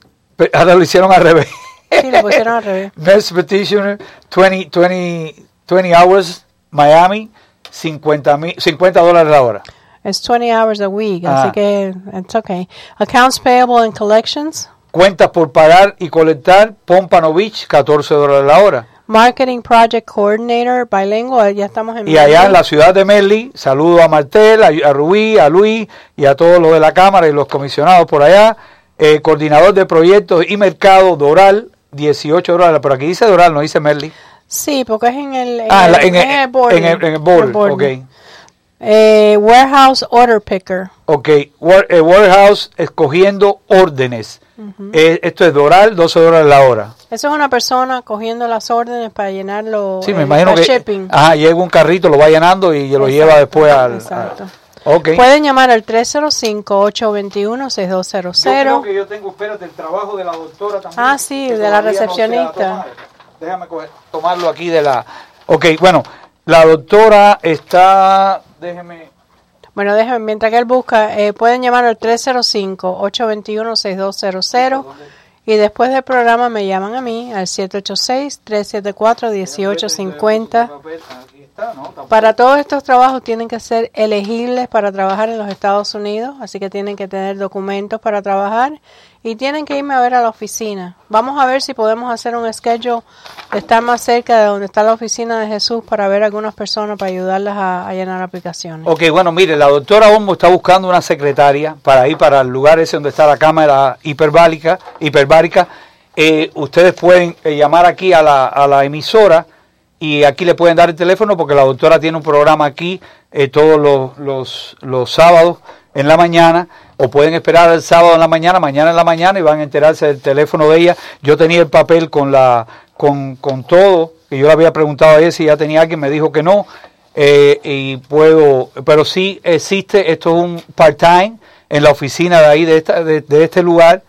ahora lo hicieron al revés. Sí, lo pusieron al revés. nurse petitioner, 20, 20, 20 hours, Miami, 50, 50 dólares la hora. It's 20 hours a week, así ah. que it's okay. Accounts payable and collections. Cuentas por pagar y colectar, Pompano Beach, 14 dólares la hora. Marketing Project Coordinator, bilingüe, ya estamos en Y allá en la ciudad de Merli, saludo a Martel, a, Rubí, a Luis y a todos los de la Cámara y los comisionados por allá. Eh, coordinador de proyectos y mercado, Doral, 18 dólares. Por aquí dice Doral, no dice Merli. Sí, porque es en el, en ah, el, en, el, en el board. En el, board, okay. Eh, warehouse Order Picker. Ok, eh, Warehouse escogiendo órdenes. Eh, esto es Doral, 12 dólares la hora. Eso es una persona cogiendo las órdenes para llenarlo. Sí, me imagino que. Shipping. Ajá, llega un carrito, lo va llenando y lo lleva después al. Exacto. okay. Pueden llamar al 305-821-6200. Creo que yo tengo, espérate, el trabajo de la doctora también. Ah, sí, de la recepcionista. Déjame tomarlo aquí de la. Ok, bueno, la doctora está déjeme. Bueno, déjeme, mientras que él busca, eh, pueden llamar al 305-821-6200 y después del programa me llaman a mí al 786-374-1850. Para todos estos trabajos tienen que ser elegibles para trabajar en los Estados Unidos, así que tienen que tener documentos para trabajar y tienen que irme a ver a la oficina. Vamos a ver si podemos hacer un schedule de estar más cerca de donde está la oficina de Jesús para ver a algunas personas para ayudarlas a, llenar aplicaciones. Ok, bueno, mire, la doctora Olmo está buscando una secretaria para ir para el lugar ese donde está la cámara hiperbárica. hiperbárica. Eh, ustedes pueden eh, llamar aquí a la, a la emisora y aquí le pueden dar el teléfono porque la doctora tiene un programa aquí eh, todos los, los, los sábados en la mañana o pueden esperar el sábado en la mañana, mañana en la mañana y van a enterarse del teléfono de ella. Yo tenía el papel con la con, con todo, que yo le había preguntado a ella si ya tenía alguien, me dijo que no, eh, y puedo, pero sí existe, esto es un part-time, en la oficina de ahí, de, esta, de, este lugar.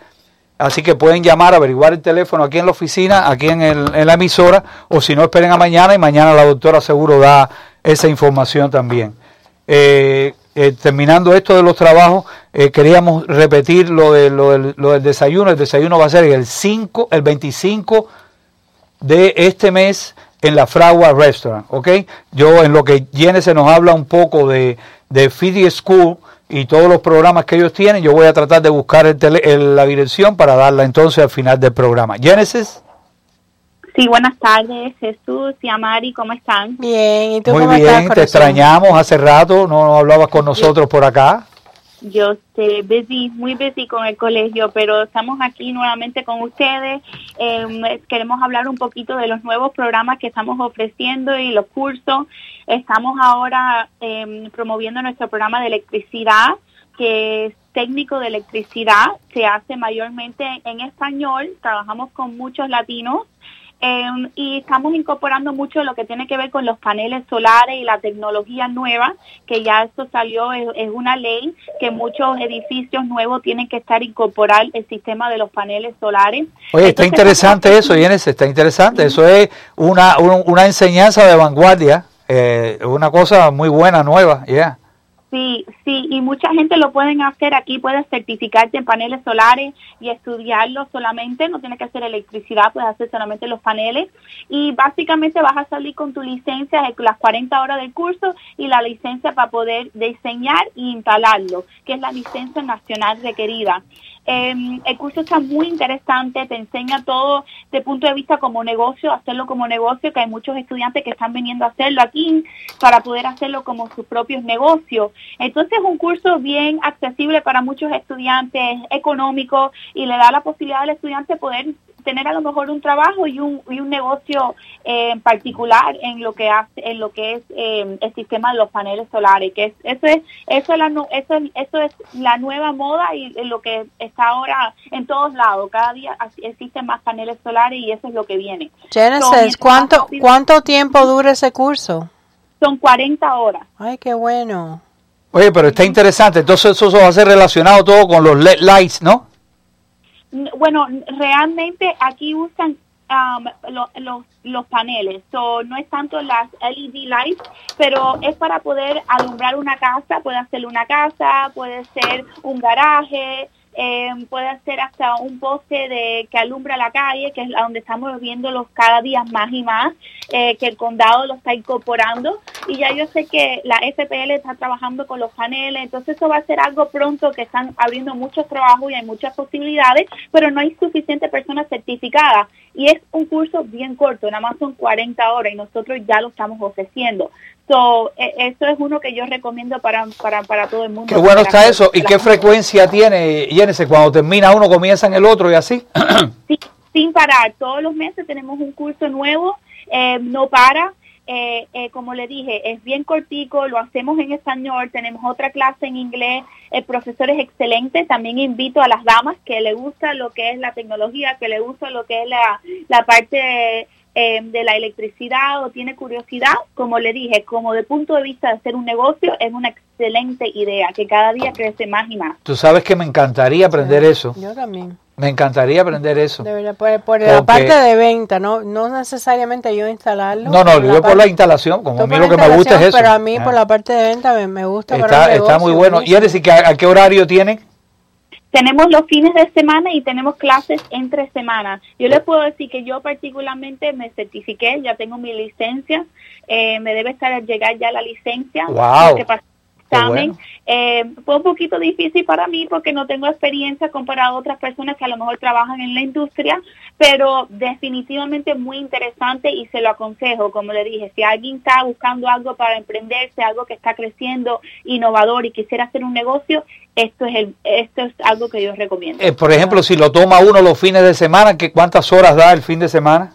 Así que pueden llamar, averiguar el teléfono aquí en la oficina, aquí en, el, en la emisora, o si no, esperen a mañana y mañana la doctora seguro da esa información también. Eh, eh, terminando esto de los trabajos, eh, queríamos repetir lo, de, lo, del, desayuno. El desayuno va a ser el 5, el 25 de este mes en la Fragua Restaurant, ¿ok? Yo en lo que Jenny se nos habla un poco de, de Fidi School y todos los programas que ellos tienen, yo voy a tratar de buscar el la dirección para darla entonces al final del programa. Genesis. Sí, buenas tardes, Jesús y Amari, ¿cómo están? Bien, ¿y tú Muy cómo bien, estás, te extrañamos hace rato, no hablabas con nosotros por acá. Yo estoy busy, muy busy con el colegio, pero estamos aquí nuevamente con ustedes. Eh, queremos hablar un poquito de los nuevos programas que estamos ofreciendo y los cursos. Estamos ahora eh, promoviendo nuestro programa de electricidad, que es técnico de electricidad. Se hace mayormente en español. Trabajamos con muchos latinos Em, y estamos incorporando mucho lo que tiene que ver con los paneles solares y la tecnología nueva, que ya esto salió, es, una ley que muchos edificios nuevos tienen que estar incorporar el sistema de los paneles solares. Oye, está interesante eso, Inés, está interesante. Eso es una, una enseñanza de vanguardia, eh, una cosa muy buena, nueva, ya. Sí, sí, y mucha gente lo pueden hacer aquí, puedes certificarte en paneles solares y estudiarlo solamente, no tienes que hacer electricidad, puedes hacer solamente los paneles y básicamente vas a salir con tu licencia de las 40 horas del curso y la licencia para poder diseñar e instalarlo, que es la licencia nacional requerida. Eh, el curso está muy interesante, te enseña todo de punto de vista como negocio, hacerlo como negocio, que hay muchos estudiantes que están viniendo a hacerlo aquí para poder hacerlo como sus propios negocios. Entonces es un curso bien accesible para muchos estudiantes, económico y le da la posibilidad al estudiante poder tener a lo mejor un trabajo y un, y un negocio eh, en particular en lo que hace en lo que es eh, el sistema de los paneles solares que es, eso es eso es la eso es, eso es la nueva moda y lo que está ahora en todos lados. Cada día existen más paneles solares y eso es lo que viene. Genesis cuánto cuánto tiempo dura ese curso son 40 horas. Ay qué bueno. Oye, pero está interesante. Entonces eso va a ser relacionado todo con los LED lights, ¿no? Bueno, realmente aquí usan um, los, los paneles, so, no es tanto las LED lights, pero es para poder alumbrar una casa, puede ser una casa, puede ser un garaje, eh, puede ser hasta un poste de que alumbra la calle, que es a donde estamos viéndolos cada día más y más, eh, que el condado lo está incorporando. Y ya yo sé que la FPL está trabajando con los paneles, entonces eso va a ser algo pronto que están abriendo muchos trabajos y hay muchas posibilidades, pero no hay suficiente personas certificadas. Y es un curso bien corto, nada más son 40 horas y nosotros ya lo estamos ofreciendo. So, e, eso es uno que yo recomiendo para, para, para todo el mundo. Qué bueno está eso. ¿Y qué frecuencia tiene, Yénese, cuando termina uno, comienza en el otro y así? sí, sin parar. Todos los meses tenemos un curso nuevo, eh, no para. Eh, eh, como le dije, es bien cortico, lo hacemos en español, tenemos otra clase en inglés, el profesor es excelente, también invito a las damas que le gusta lo que es la tecnología, que le gusta lo que es la, la parte eh, de la electricidad o tiene curiosidad, como le dije, como de punto de vista de hacer un negocio, es una excelente idea que cada día crece más y más. Tú sabes que me encantaría aprender eso. Yo también. Me encantaría aprender eso. De por, la parte de venta, no no necesariamente yo instalarlo. No, no, yo por la instalación, como a mí lo que me gusta es eso. Pero a mí por ah. la parte de venta me, gusta. Está, está muy bueno. ¿Y decir que a, qué horario tiene? Tenemos los fines de semana y tenemos clases entre semanas. Yo les puedo decir que yo particularmente me certifiqué, ya tengo mi licencia, eh, me debe estar llegar ya la licencia. Wow. Examen. Eh, fue un poquito difícil para mí porque no tengo experiencia comparado a otras personas que a lo mejor trabajan en la industria, pero definitivamente muy interesante y se lo aconsejo, como le dije, si alguien está buscando algo para emprenderse, algo que está creciendo, innovador y quisiera hacer un negocio, esto es el, esto es algo que yo recomiendo. Eh, por ejemplo, si lo toma uno los fines de semana, ¿qué, ¿cuántas horas da el fin de semana?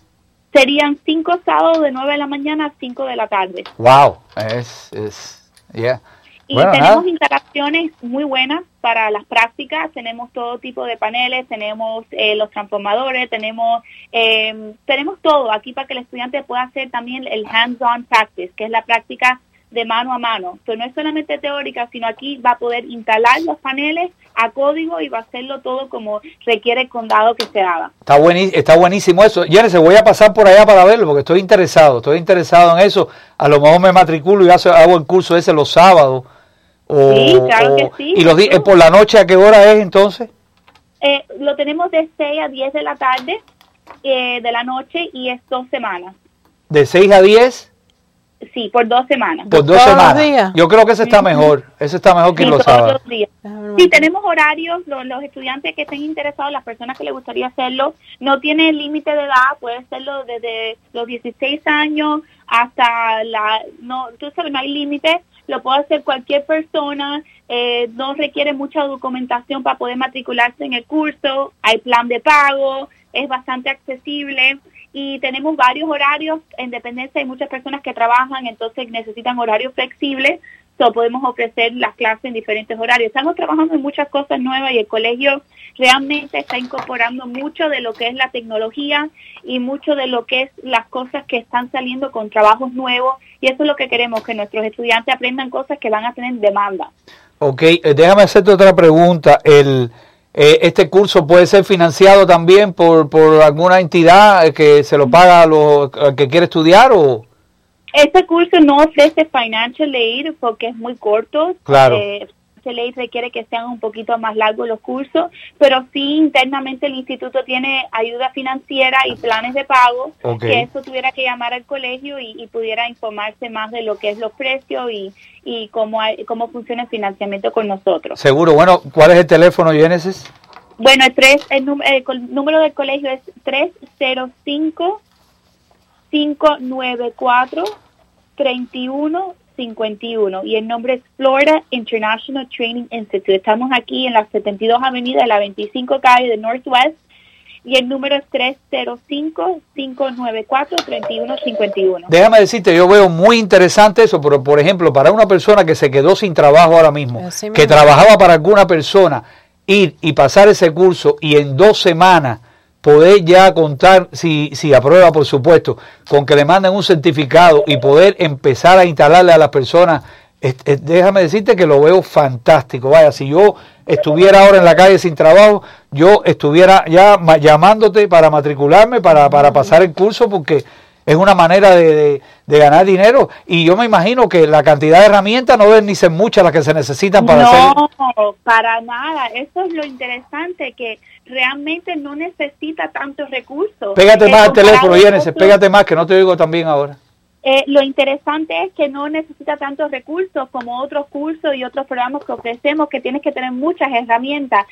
Serían cinco sábados de 9 de la mañana a 5 de la tarde. Wow, es, es, yeah. Y tenemos instalaciones muy buenas para las prácticas, tenemos todo tipo de paneles, tenemos eh, los transformadores, tenemos eh, tenemos todo aquí para que el estudiante pueda hacer también el hands-on practice, que es la práctica de mano a mano. Entonces no es solamente teórica, sino aquí va a poder instalar los paneles a código y va a hacerlo todo como requiere el condado que se haga. Está, buenísimo, está buenísimo eso. se voy a pasar por allá para verlo porque estoy interesado, estoy interesado en eso. A lo mejor me matriculo y hago el curso ese los sábados. Sí, claro que sí. ¿Y los eh, por la noche a qué hora es entonces? Eh, lo tenemos de 6 a 10 de la tarde eh, de la noche y es dos semanas. ¿De 6 a 10? Sí, por dos semanas. Por dos semanas. Yo creo que ese está mejor. Ese está mejor que los sábados. Sí, tenemos horarios. Los, los, estudiantes que estén interesados, las personas que les gustaría hacerlo, no tiene límite de edad. Puede hacerlo desde los 16 años hasta la. No, tú sabes, no hay límite. Lo puede hacer cualquier persona. Eh, no requiere mucha documentación para poder matricularse en el curso. Hay plan de pago. Es bastante accesible y tenemos varios horarios. En dependencia hay muchas personas que trabajan, entonces necesitan horarios flexibles. So podemos ofrecer las clases en diferentes horarios. Estamos trabajando en muchas cosas nuevas y el colegio realmente está incorporando mucho de lo que es la tecnología y mucho de lo que es las cosas que están saliendo con trabajos nuevos. Y eso es lo que queremos, que nuestros estudiantes aprendan cosas que van a tener demanda. Ok, eh, déjame hacerte otra pregunta. El, eh, este curso puede ser financiado también por, por alguna entidad que se lo paga a lo que quiere estudiar o este curso no ofrece financial aid porque es muy corto claro eh, ley requiere que sean un poquito más largos los cursos, pero sí internamente el instituto tiene ayuda financiera y planes de pago, que eso tuviera que llamar al colegio y, pudiera informarse más de lo que es los precios y, y cómo, cómo funciona el financiamiento con nosotros. Seguro, bueno, ¿cuál es el teléfono, Génesis? Bueno, el, tres, el, el número del colegio es 305 594 31 51 y el nombre es Florida International Training Institute. Estamos aquí en la 72 Avenida de la 25 calle de Northwest y el número es 305-594-3151. Déjame decirte, yo veo muy interesante eso, pero por ejemplo, para una persona que se quedó sin trabajo ahora mismo, que trabajaba para alguna persona, ir y pasar ese curso y en dos semanas poder ya contar, si, si aprueba por supuesto, con que le manden un certificado y poder empezar a instalarle a las personas, déjame decirte que lo veo fantástico. Vaya, si yo estuviera ahora en la calle sin trabajo, yo estuviera ya llamándote para matricularme, para, para pasar el curso, porque es una manera de, de, ganar dinero y yo me imagino que la cantidad de herramientas no deben ni ser muchas las que se necesitan para hacer... No, para nada. Eso es lo interesante, que realmente no necesita tantos recursos. Pégate más al teléfono, Yénesis, pégate más, que no te oigo también ahora. Eh, lo interesante es que no necesita tantos recursos como otros cursos y otros programas que ofrecemos, que tienes que tener muchas herramientas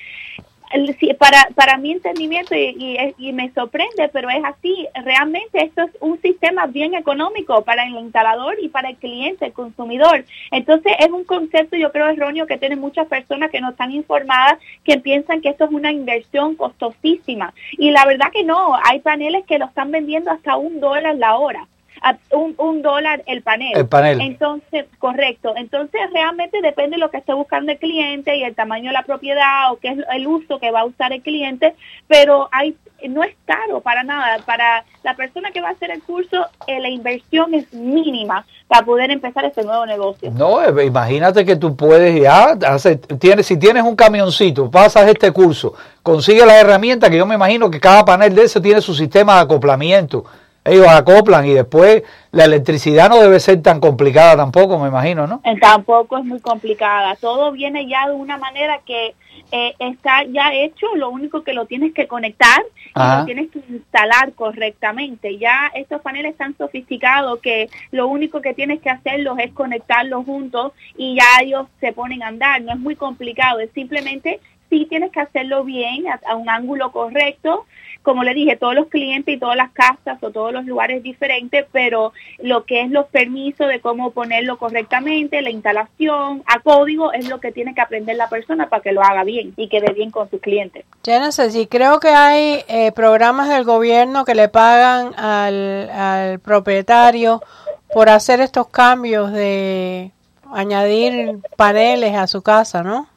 para, para mi entendimiento y, y, me sorprende, pero es así, realmente esto es un sistema bien económico para el instalador y para el cliente, el consumidor. Entonces es un concepto yo creo erróneo que tienen muchas personas que no están informadas, que piensan que esto es una inversión costosísima. Y la verdad que no, hay paneles que lo están vendiendo hasta un dólar la hora un, un dólar el panel. El panel. Entonces, correcto. Entonces, realmente depende de lo que esté buscando el cliente y el tamaño de la propiedad o qué es el uso que va a usar el cliente, pero hay no es caro para nada. Para la persona que va a hacer el curso, eh, la inversión es mínima para poder empezar este nuevo negocio. No, eh, imagínate que tú puedes ya, hacer, tienes, si tienes un camioncito, pasas este curso, consigue la herramienta que yo me imagino que cada panel de ese tiene su sistema de acoplamiento ellos acoplan y después la electricidad no debe ser tan complicada tampoco, me imagino, ¿no? Eh, tampoco es muy complicada. Todo viene ya de una manera que eh, está ya hecho, lo único que lo tienes que conectar y lo tienes que instalar correctamente. Ya estos paneles están sofisticados que lo único que tienes que hacerlos es conectarlos juntos y ya ellos se ponen a andar. No es muy complicado, es simplemente sí tienes que hacerlo bien, a un ángulo correcto, como le dije, todos los clientes y todas las casas o todos los lugares diferentes, pero lo que es los permisos de cómo ponerlo correctamente, la instalación a código, es lo que tiene que aprender la persona para que lo haga bien y quede bien con sus clientes. sé sí creo que hay eh, programas del gobierno que le pagan al, al propietario por hacer estos cambios de añadir paneles a su casa, ¿no?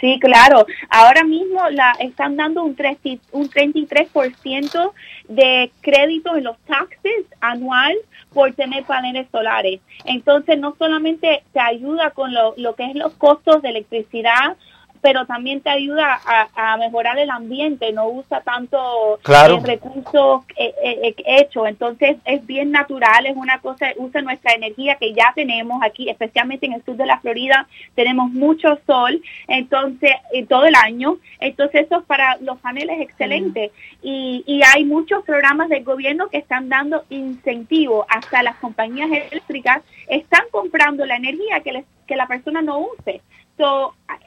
Sí, claro. Ahora mismo la están dando un, 3, un 33% de crédito en los taxes anual por tener paneles solares. Entonces, no solamente te ayuda con lo, lo que es los costos de electricidad pero también te ayuda a, mejorar el ambiente, no usa tanto claro. recursos eh, eh, hechos, entonces es bien natural, es una cosa, usa nuestra energía que ya tenemos aquí, especialmente en el sur de la Florida, tenemos mucho sol, entonces todo el año, entonces eso para los paneles es excelente y, y hay muchos programas del gobierno que están dando incentivos, hasta las compañías eléctricas están comprando la energía que, les, que la persona no use.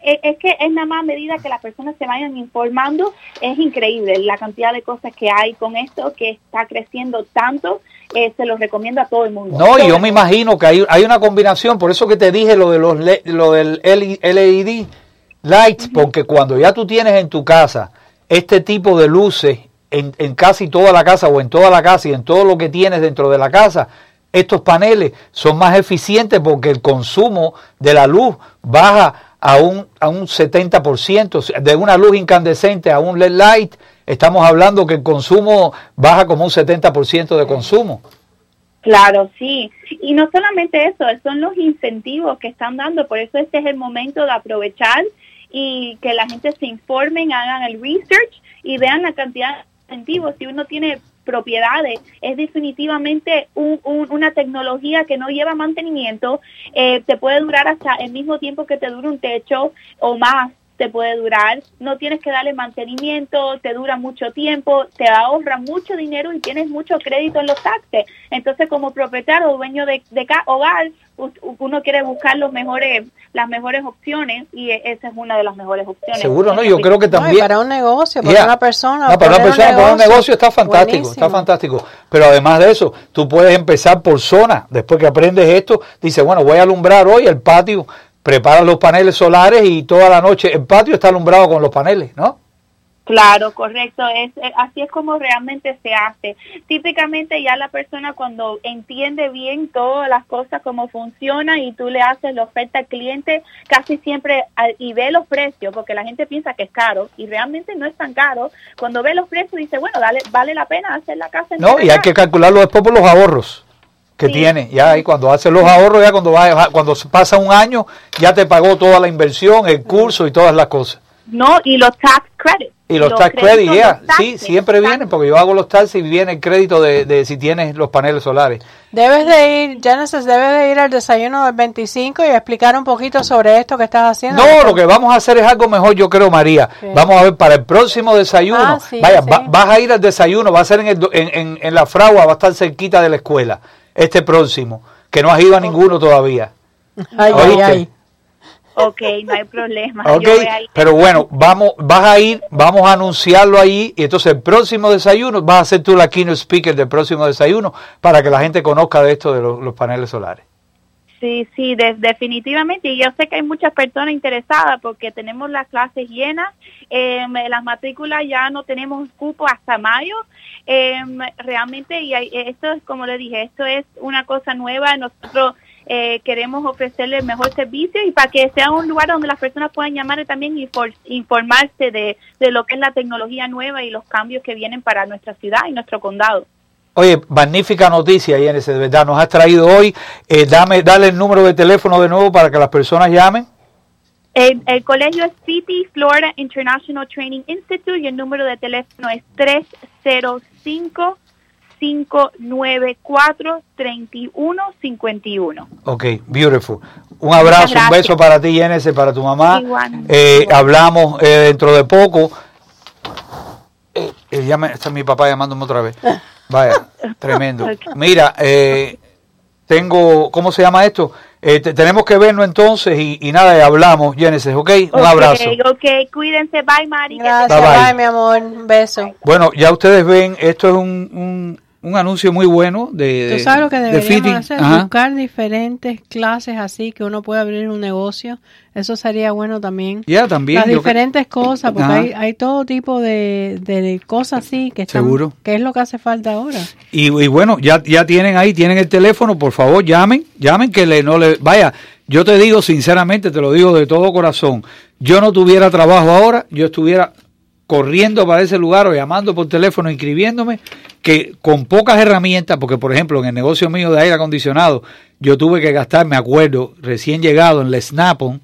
E, es, que es nada más a medida que las personas se vayan informando, es increíble la cantidad de cosas que hay con esto, que está creciendo tanto, eh, se los recomiendo a todo el mundo. No, y yo me imagino que hay, hay una combinación, por eso que te dije lo, de los lo del LED lights, porque cuando ya tú tienes en tu casa este tipo de luces en, en casi toda la casa o en toda la casa y en todo lo que tienes dentro de la casa, estos paneles son más eficientes porque el consumo de la luz baja a un, a un 70%, de una luz incandescente a un LED light, estamos hablando que el consumo baja como un 70% de consumo. Claro, sí. Y no solamente eso, son los incentivos que están dando, por eso este es el momento de aprovechar y que la gente se informen, hagan el research y vean la cantidad de incentivos. Si uno tiene propiedades. Es definitivamente una tecnología que no lleva mantenimiento, eh, te puede durar hasta el mismo tiempo que te dura un techo o más te puede durar, no tienes que darle mantenimiento, te dura mucho tiempo, te ahorra mucho dinero y tienes mucho crédito en los taxes. Entonces, como propietario o dueño de, de hogar, uno quiere buscar los mejores, las mejores opciones y e, esa es una de las mejores opciones. Seguro, no, yo creo que también. para un negocio, para una persona. No, para una persona, para un negocio está fantástico, está fantástico. Pero además de eso, tú puedes empezar por zona. Después que aprendes esto, dices, bueno, voy a alumbrar hoy el patio preparan los paneles solares y toda la noche el patio está alumbrado con los paneles, ¿no? Claro, correcto. Es, eh, así es como realmente se hace. Típicamente ya la persona cuando entiende bien todas las cosas, cómo funciona y tú le haces la oferta al cliente, casi siempre y ve los precios, porque la gente piensa que es caro y realmente no es tan caro. Cuando ve los precios dice, bueno, dale, vale la pena hacer la casa. no, y hay que calcularlo después por los ahorros que tiene. Ya ahí cuando hace los ahorros, ya cuando va, cuando pasa un año, ya te pagó toda la inversión, el curso y todas las cosas. No, y los tax credits. Y los, tax credits, ya, sí, siempre vienen, porque yo hago los taxes y viene el crédito de, de, si tienes los paneles solares. Debes de ir, Genesis, debes de ir al desayuno del 25 y explicar un poquito sobre esto que estás haciendo. No, lo que vamos a hacer es algo mejor, yo creo, María. Vamos a ver para el próximo desayuno. Ah, vaya, vas a ir al desayuno, va a ser en, el, en, en, en la fragua, va a estar cerquita de la escuela este próximo, que no has ido a ninguno todavía. Ay, ay, ay. Ok, no hay problema. Okay, pero bueno, vamos, vas a ir, vamos a anunciarlo ahí y entonces el próximo desayuno vas a ser tú la keynote speaker del próximo desayuno para que la gente conozca de esto de los, paneles solares. Sí, sí, definitivamente. Y yo sé que hay muchas personas interesadas porque tenemos las clases llenas. Eh, las matrículas ya no tenemos cupo hasta mayo. Eh, realmente, y esto es como le dije, esto es una cosa nueva. Nosotros eh, queremos ofrecerle el mejor servicio y para que sea un lugar donde las personas puedan llamar y también informarse de, de lo que es la tecnología nueva y los cambios que vienen para nuestra ciudad y nuestro condado. Oye, magnífica noticia, Yenes, de verdad, nos has traído hoy. Eh, dame, dale el número de teléfono de nuevo para que las personas llamen. El, el, colegio es City Florida International Training Institute y el número de teléfono es 305 594 3151. Ok, beautiful. Un abrazo, un beso para ti, Yenes, para tu mamá. Eh, hablamos eh, dentro de poco. Eh, está mi papá llamándome otra vez. Vaya, tremendo. Mira, eh, tengo, ¿cómo se llama esto? Eh, tenemos que vernos entonces y, nada, hablamos, Genesis, ¿ok? Un abrazo. Ok, cuídense, bye, Mari. Gracias, bye, mi amor, un beso. Bueno, ya ustedes ven, esto es un un anuncio muy bueno de Tú sabes lo que deberíamos hacer, buscar diferentes clases así que uno pueda abrir un negocio. Eso sería bueno también. Ya, también. Las diferentes cosas, porque hay, hay, todo tipo de, de cosas así que están, Seguro. que es lo que hace falta ahora. Y, y, bueno, ya, ya tienen ahí, tienen el teléfono, por favor, llamen, llamen que le, no le, vaya, Yo te digo sinceramente, te lo digo de todo corazón, yo no tuviera trabajo ahora, yo estuviera corriendo para ese lugar o llamando por teléfono, inscribiéndome, que con pocas herramientas, porque por ejemplo en el negocio mío de aire acondicionado, yo tuve que gastar, me acuerdo, recién llegado en el Snap-on,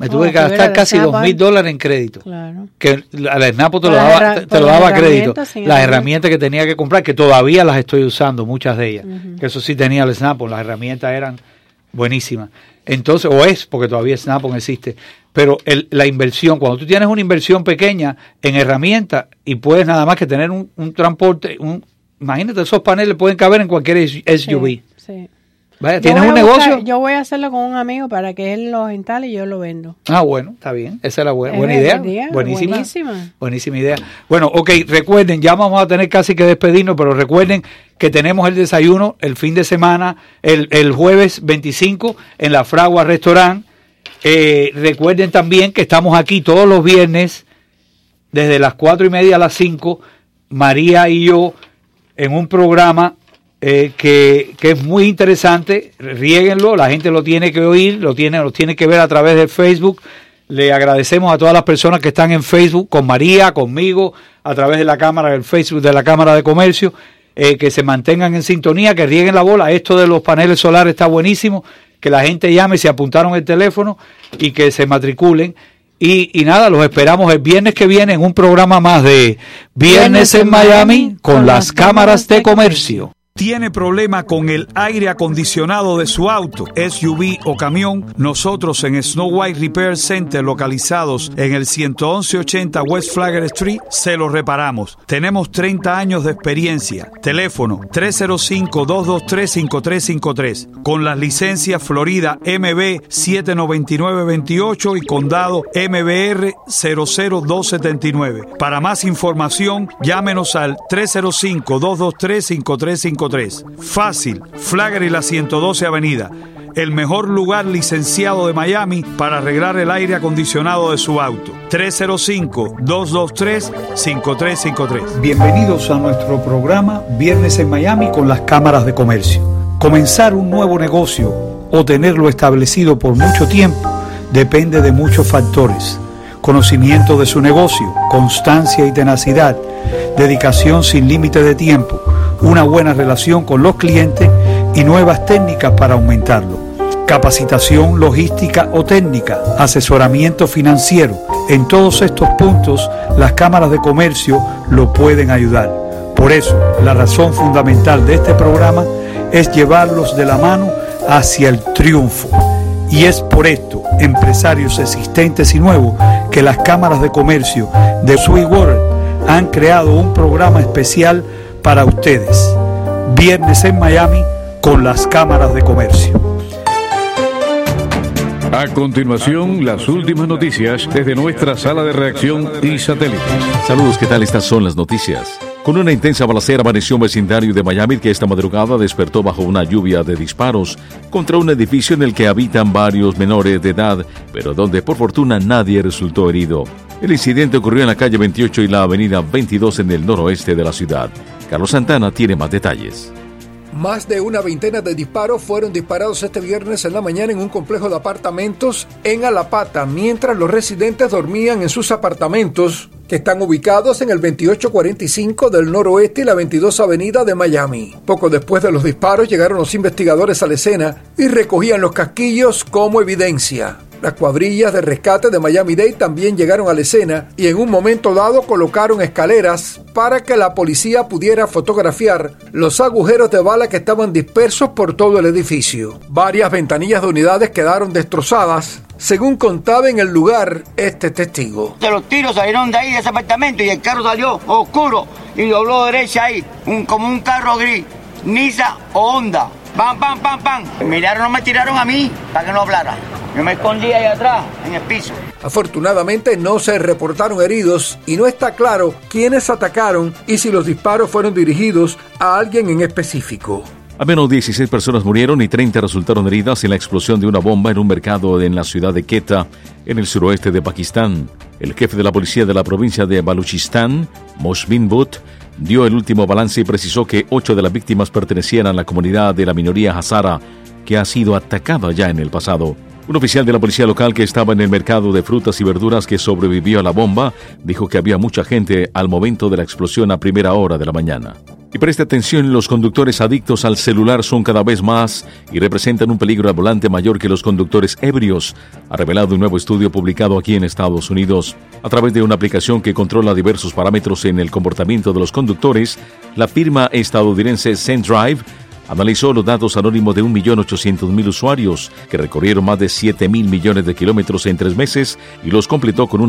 me tuve oh, que gastar casi dos mil dólares en crédito. Claro. Que al Snap te lo daba, te, lo daba crédito. Las herramientas que tenía que comprar, que todavía las estoy usando, muchas de ellas. Que eso sí tenía el Snap, las herramientas eran buenísimas. Entonces, o es, porque todavía Snap-on existe. Pero el, la inversión, cuando tú tienes una inversión pequeña en herramientas y puedes nada más que tener un, transporte, un, imagínate, esos paneles pueden caber en cualquier SUV. Sí, Vaya, ¿Tienes un negocio? yo voy a hacerlo con un amigo para que él lo instale y yo lo vendo. Ah, bueno, está bien. Esa es la buena, buena idea. Buenísima. Buenísima. Buenísima idea. Bueno, ok, recuerden, ya vamos a tener casi que despedirnos, pero recuerden que tenemos el desayuno el fin de semana, el, el jueves 25 en la Fragua Restaurant eh, recuerden también que estamos aquí todos los viernes, desde las cuatro y media a las 5, María y yo, en un programa eh, que, es muy interesante. Riéguenlo, la gente lo tiene que oír, lo tiene, lo tiene que ver a través de Facebook. Le agradecemos a todas las personas que están en Facebook, con María, conmigo, a través de la cámara del Facebook de la Cámara de Comercio, eh, que se mantengan en sintonía, que rieguen la bola. Esto de los paneles solares está buenísimo que la gente llame, se apuntaron el teléfono y que se matriculen. Y, y, nada, los esperamos el viernes que viene en un programa más de Viernes en Miami con las cámaras de comercio. ¿Tiene problema con el aire acondicionado de su auto, SUV o camión? Nosotros en Snow White Repair Center, localizados en el 11180 West Flagger Street, se lo reparamos. Tenemos 30 años de experiencia. Teléfono 305-223-5353. Con las licencias Florida MB 79928 y Condado MBR 00279. Para más información, llámenos al 305-223-5353. Fácil, Flagger y la 112 Avenida. El mejor lugar licenciado de Miami para arreglar el aire acondicionado de su auto. 305-223-5353. Bienvenidos a nuestro programa Viernes en Miami con las cámaras de comercio. Comenzar un nuevo negocio o tenerlo establecido por mucho tiempo depende de muchos factores. Conocimiento de su negocio, constancia y tenacidad, dedicación sin límite de tiempo una buena relación con los clientes y nuevas técnicas para aumentarlo. Capacitación logística o técnica, asesoramiento financiero. En todos estos puntos las cámaras de comercio lo pueden ayudar. Por eso, la razón fundamental de este programa es llevarlos de la mano hacia el triunfo. Y es por esto, empresarios existentes y nuevos, que las cámaras de comercio de Sweetwater han creado un programa especial para ustedes. Viernes en Miami con las cámaras de comercio. A continuación, las últimas noticias desde nuestra sala de reacción y satélites. Saludos, ¿qué tal? Estas son las noticias. Con una intensa balacera amaneció un vecindario de Miami que esta madrugada despertó bajo una lluvia de disparos contra un edificio en el que habitan varios menores de edad, pero donde por fortuna nadie resultó herido. El incidente ocurrió en la calle 28 y la avenida 22 en el noroeste de la ciudad. Carlos Santana tiene más detalles. Más de una veintena de disparos fueron disparados este viernes en la mañana en un complejo de apartamentos en Alapata, mientras los residentes dormían en sus apartamentos, que están ubicados en el 2845 del noroeste y la 22 Avenida de Miami. Poco después de los disparos llegaron los investigadores a la escena y recogían los casquillos como evidencia. Las cuadrillas de rescate de Miami-Dade también llegaron a la escena y en un momento dado colocaron escaleras para que la policía pudiera fotografiar los agujeros de bala que estaban dispersos por todo el edificio. Varias ventanillas de unidades quedaron destrozadas según contaba en el lugar este testigo. De los tiros salieron de ahí, de ese apartamento, y el carro salió oscuro y dobló derecha ahí, un, como un carro gris, Nisa o Honda. Pam, pam, pam, pam. Miraron, no me tiraron a mí para que no hablara. Yo me escondí ahí atrás, en el piso. Afortunadamente no se reportaron heridos y no está claro quiénes atacaron y si los disparos fueron dirigidos a alguien en específico. Al menos 16 personas murieron y 30 resultaron heridas en la explosión de una bomba en un mercado en la ciudad de Quetta, en el suroeste de Pakistán. El jefe de la policía de la provincia de Baluchistán, Moshbin Butt, dio el último balance y precisó que ocho de las víctimas pertenecían a la comunidad de la minoría Hazara, que ha sido atacada ya en el pasado. Un oficial de la policía local que estaba en el mercado de frutas y verduras que sobrevivió a la bomba dijo que había mucha gente al momento de la explosión a primera hora de la mañana. Y preste atención, los conductores adictos al celular son cada vez más y representan un peligro al volante mayor que los conductores ebrios, ha revelado un nuevo estudio publicado aquí en Estados Unidos. A través de una aplicación que controla diversos parámetros en el comportamiento de los conductores, la firma estadounidense SendDrive analizó los datos anónimos de 1.800.000 usuarios que recorrieron más de 7.000 millones de kilómetros en tres meses y los completó con una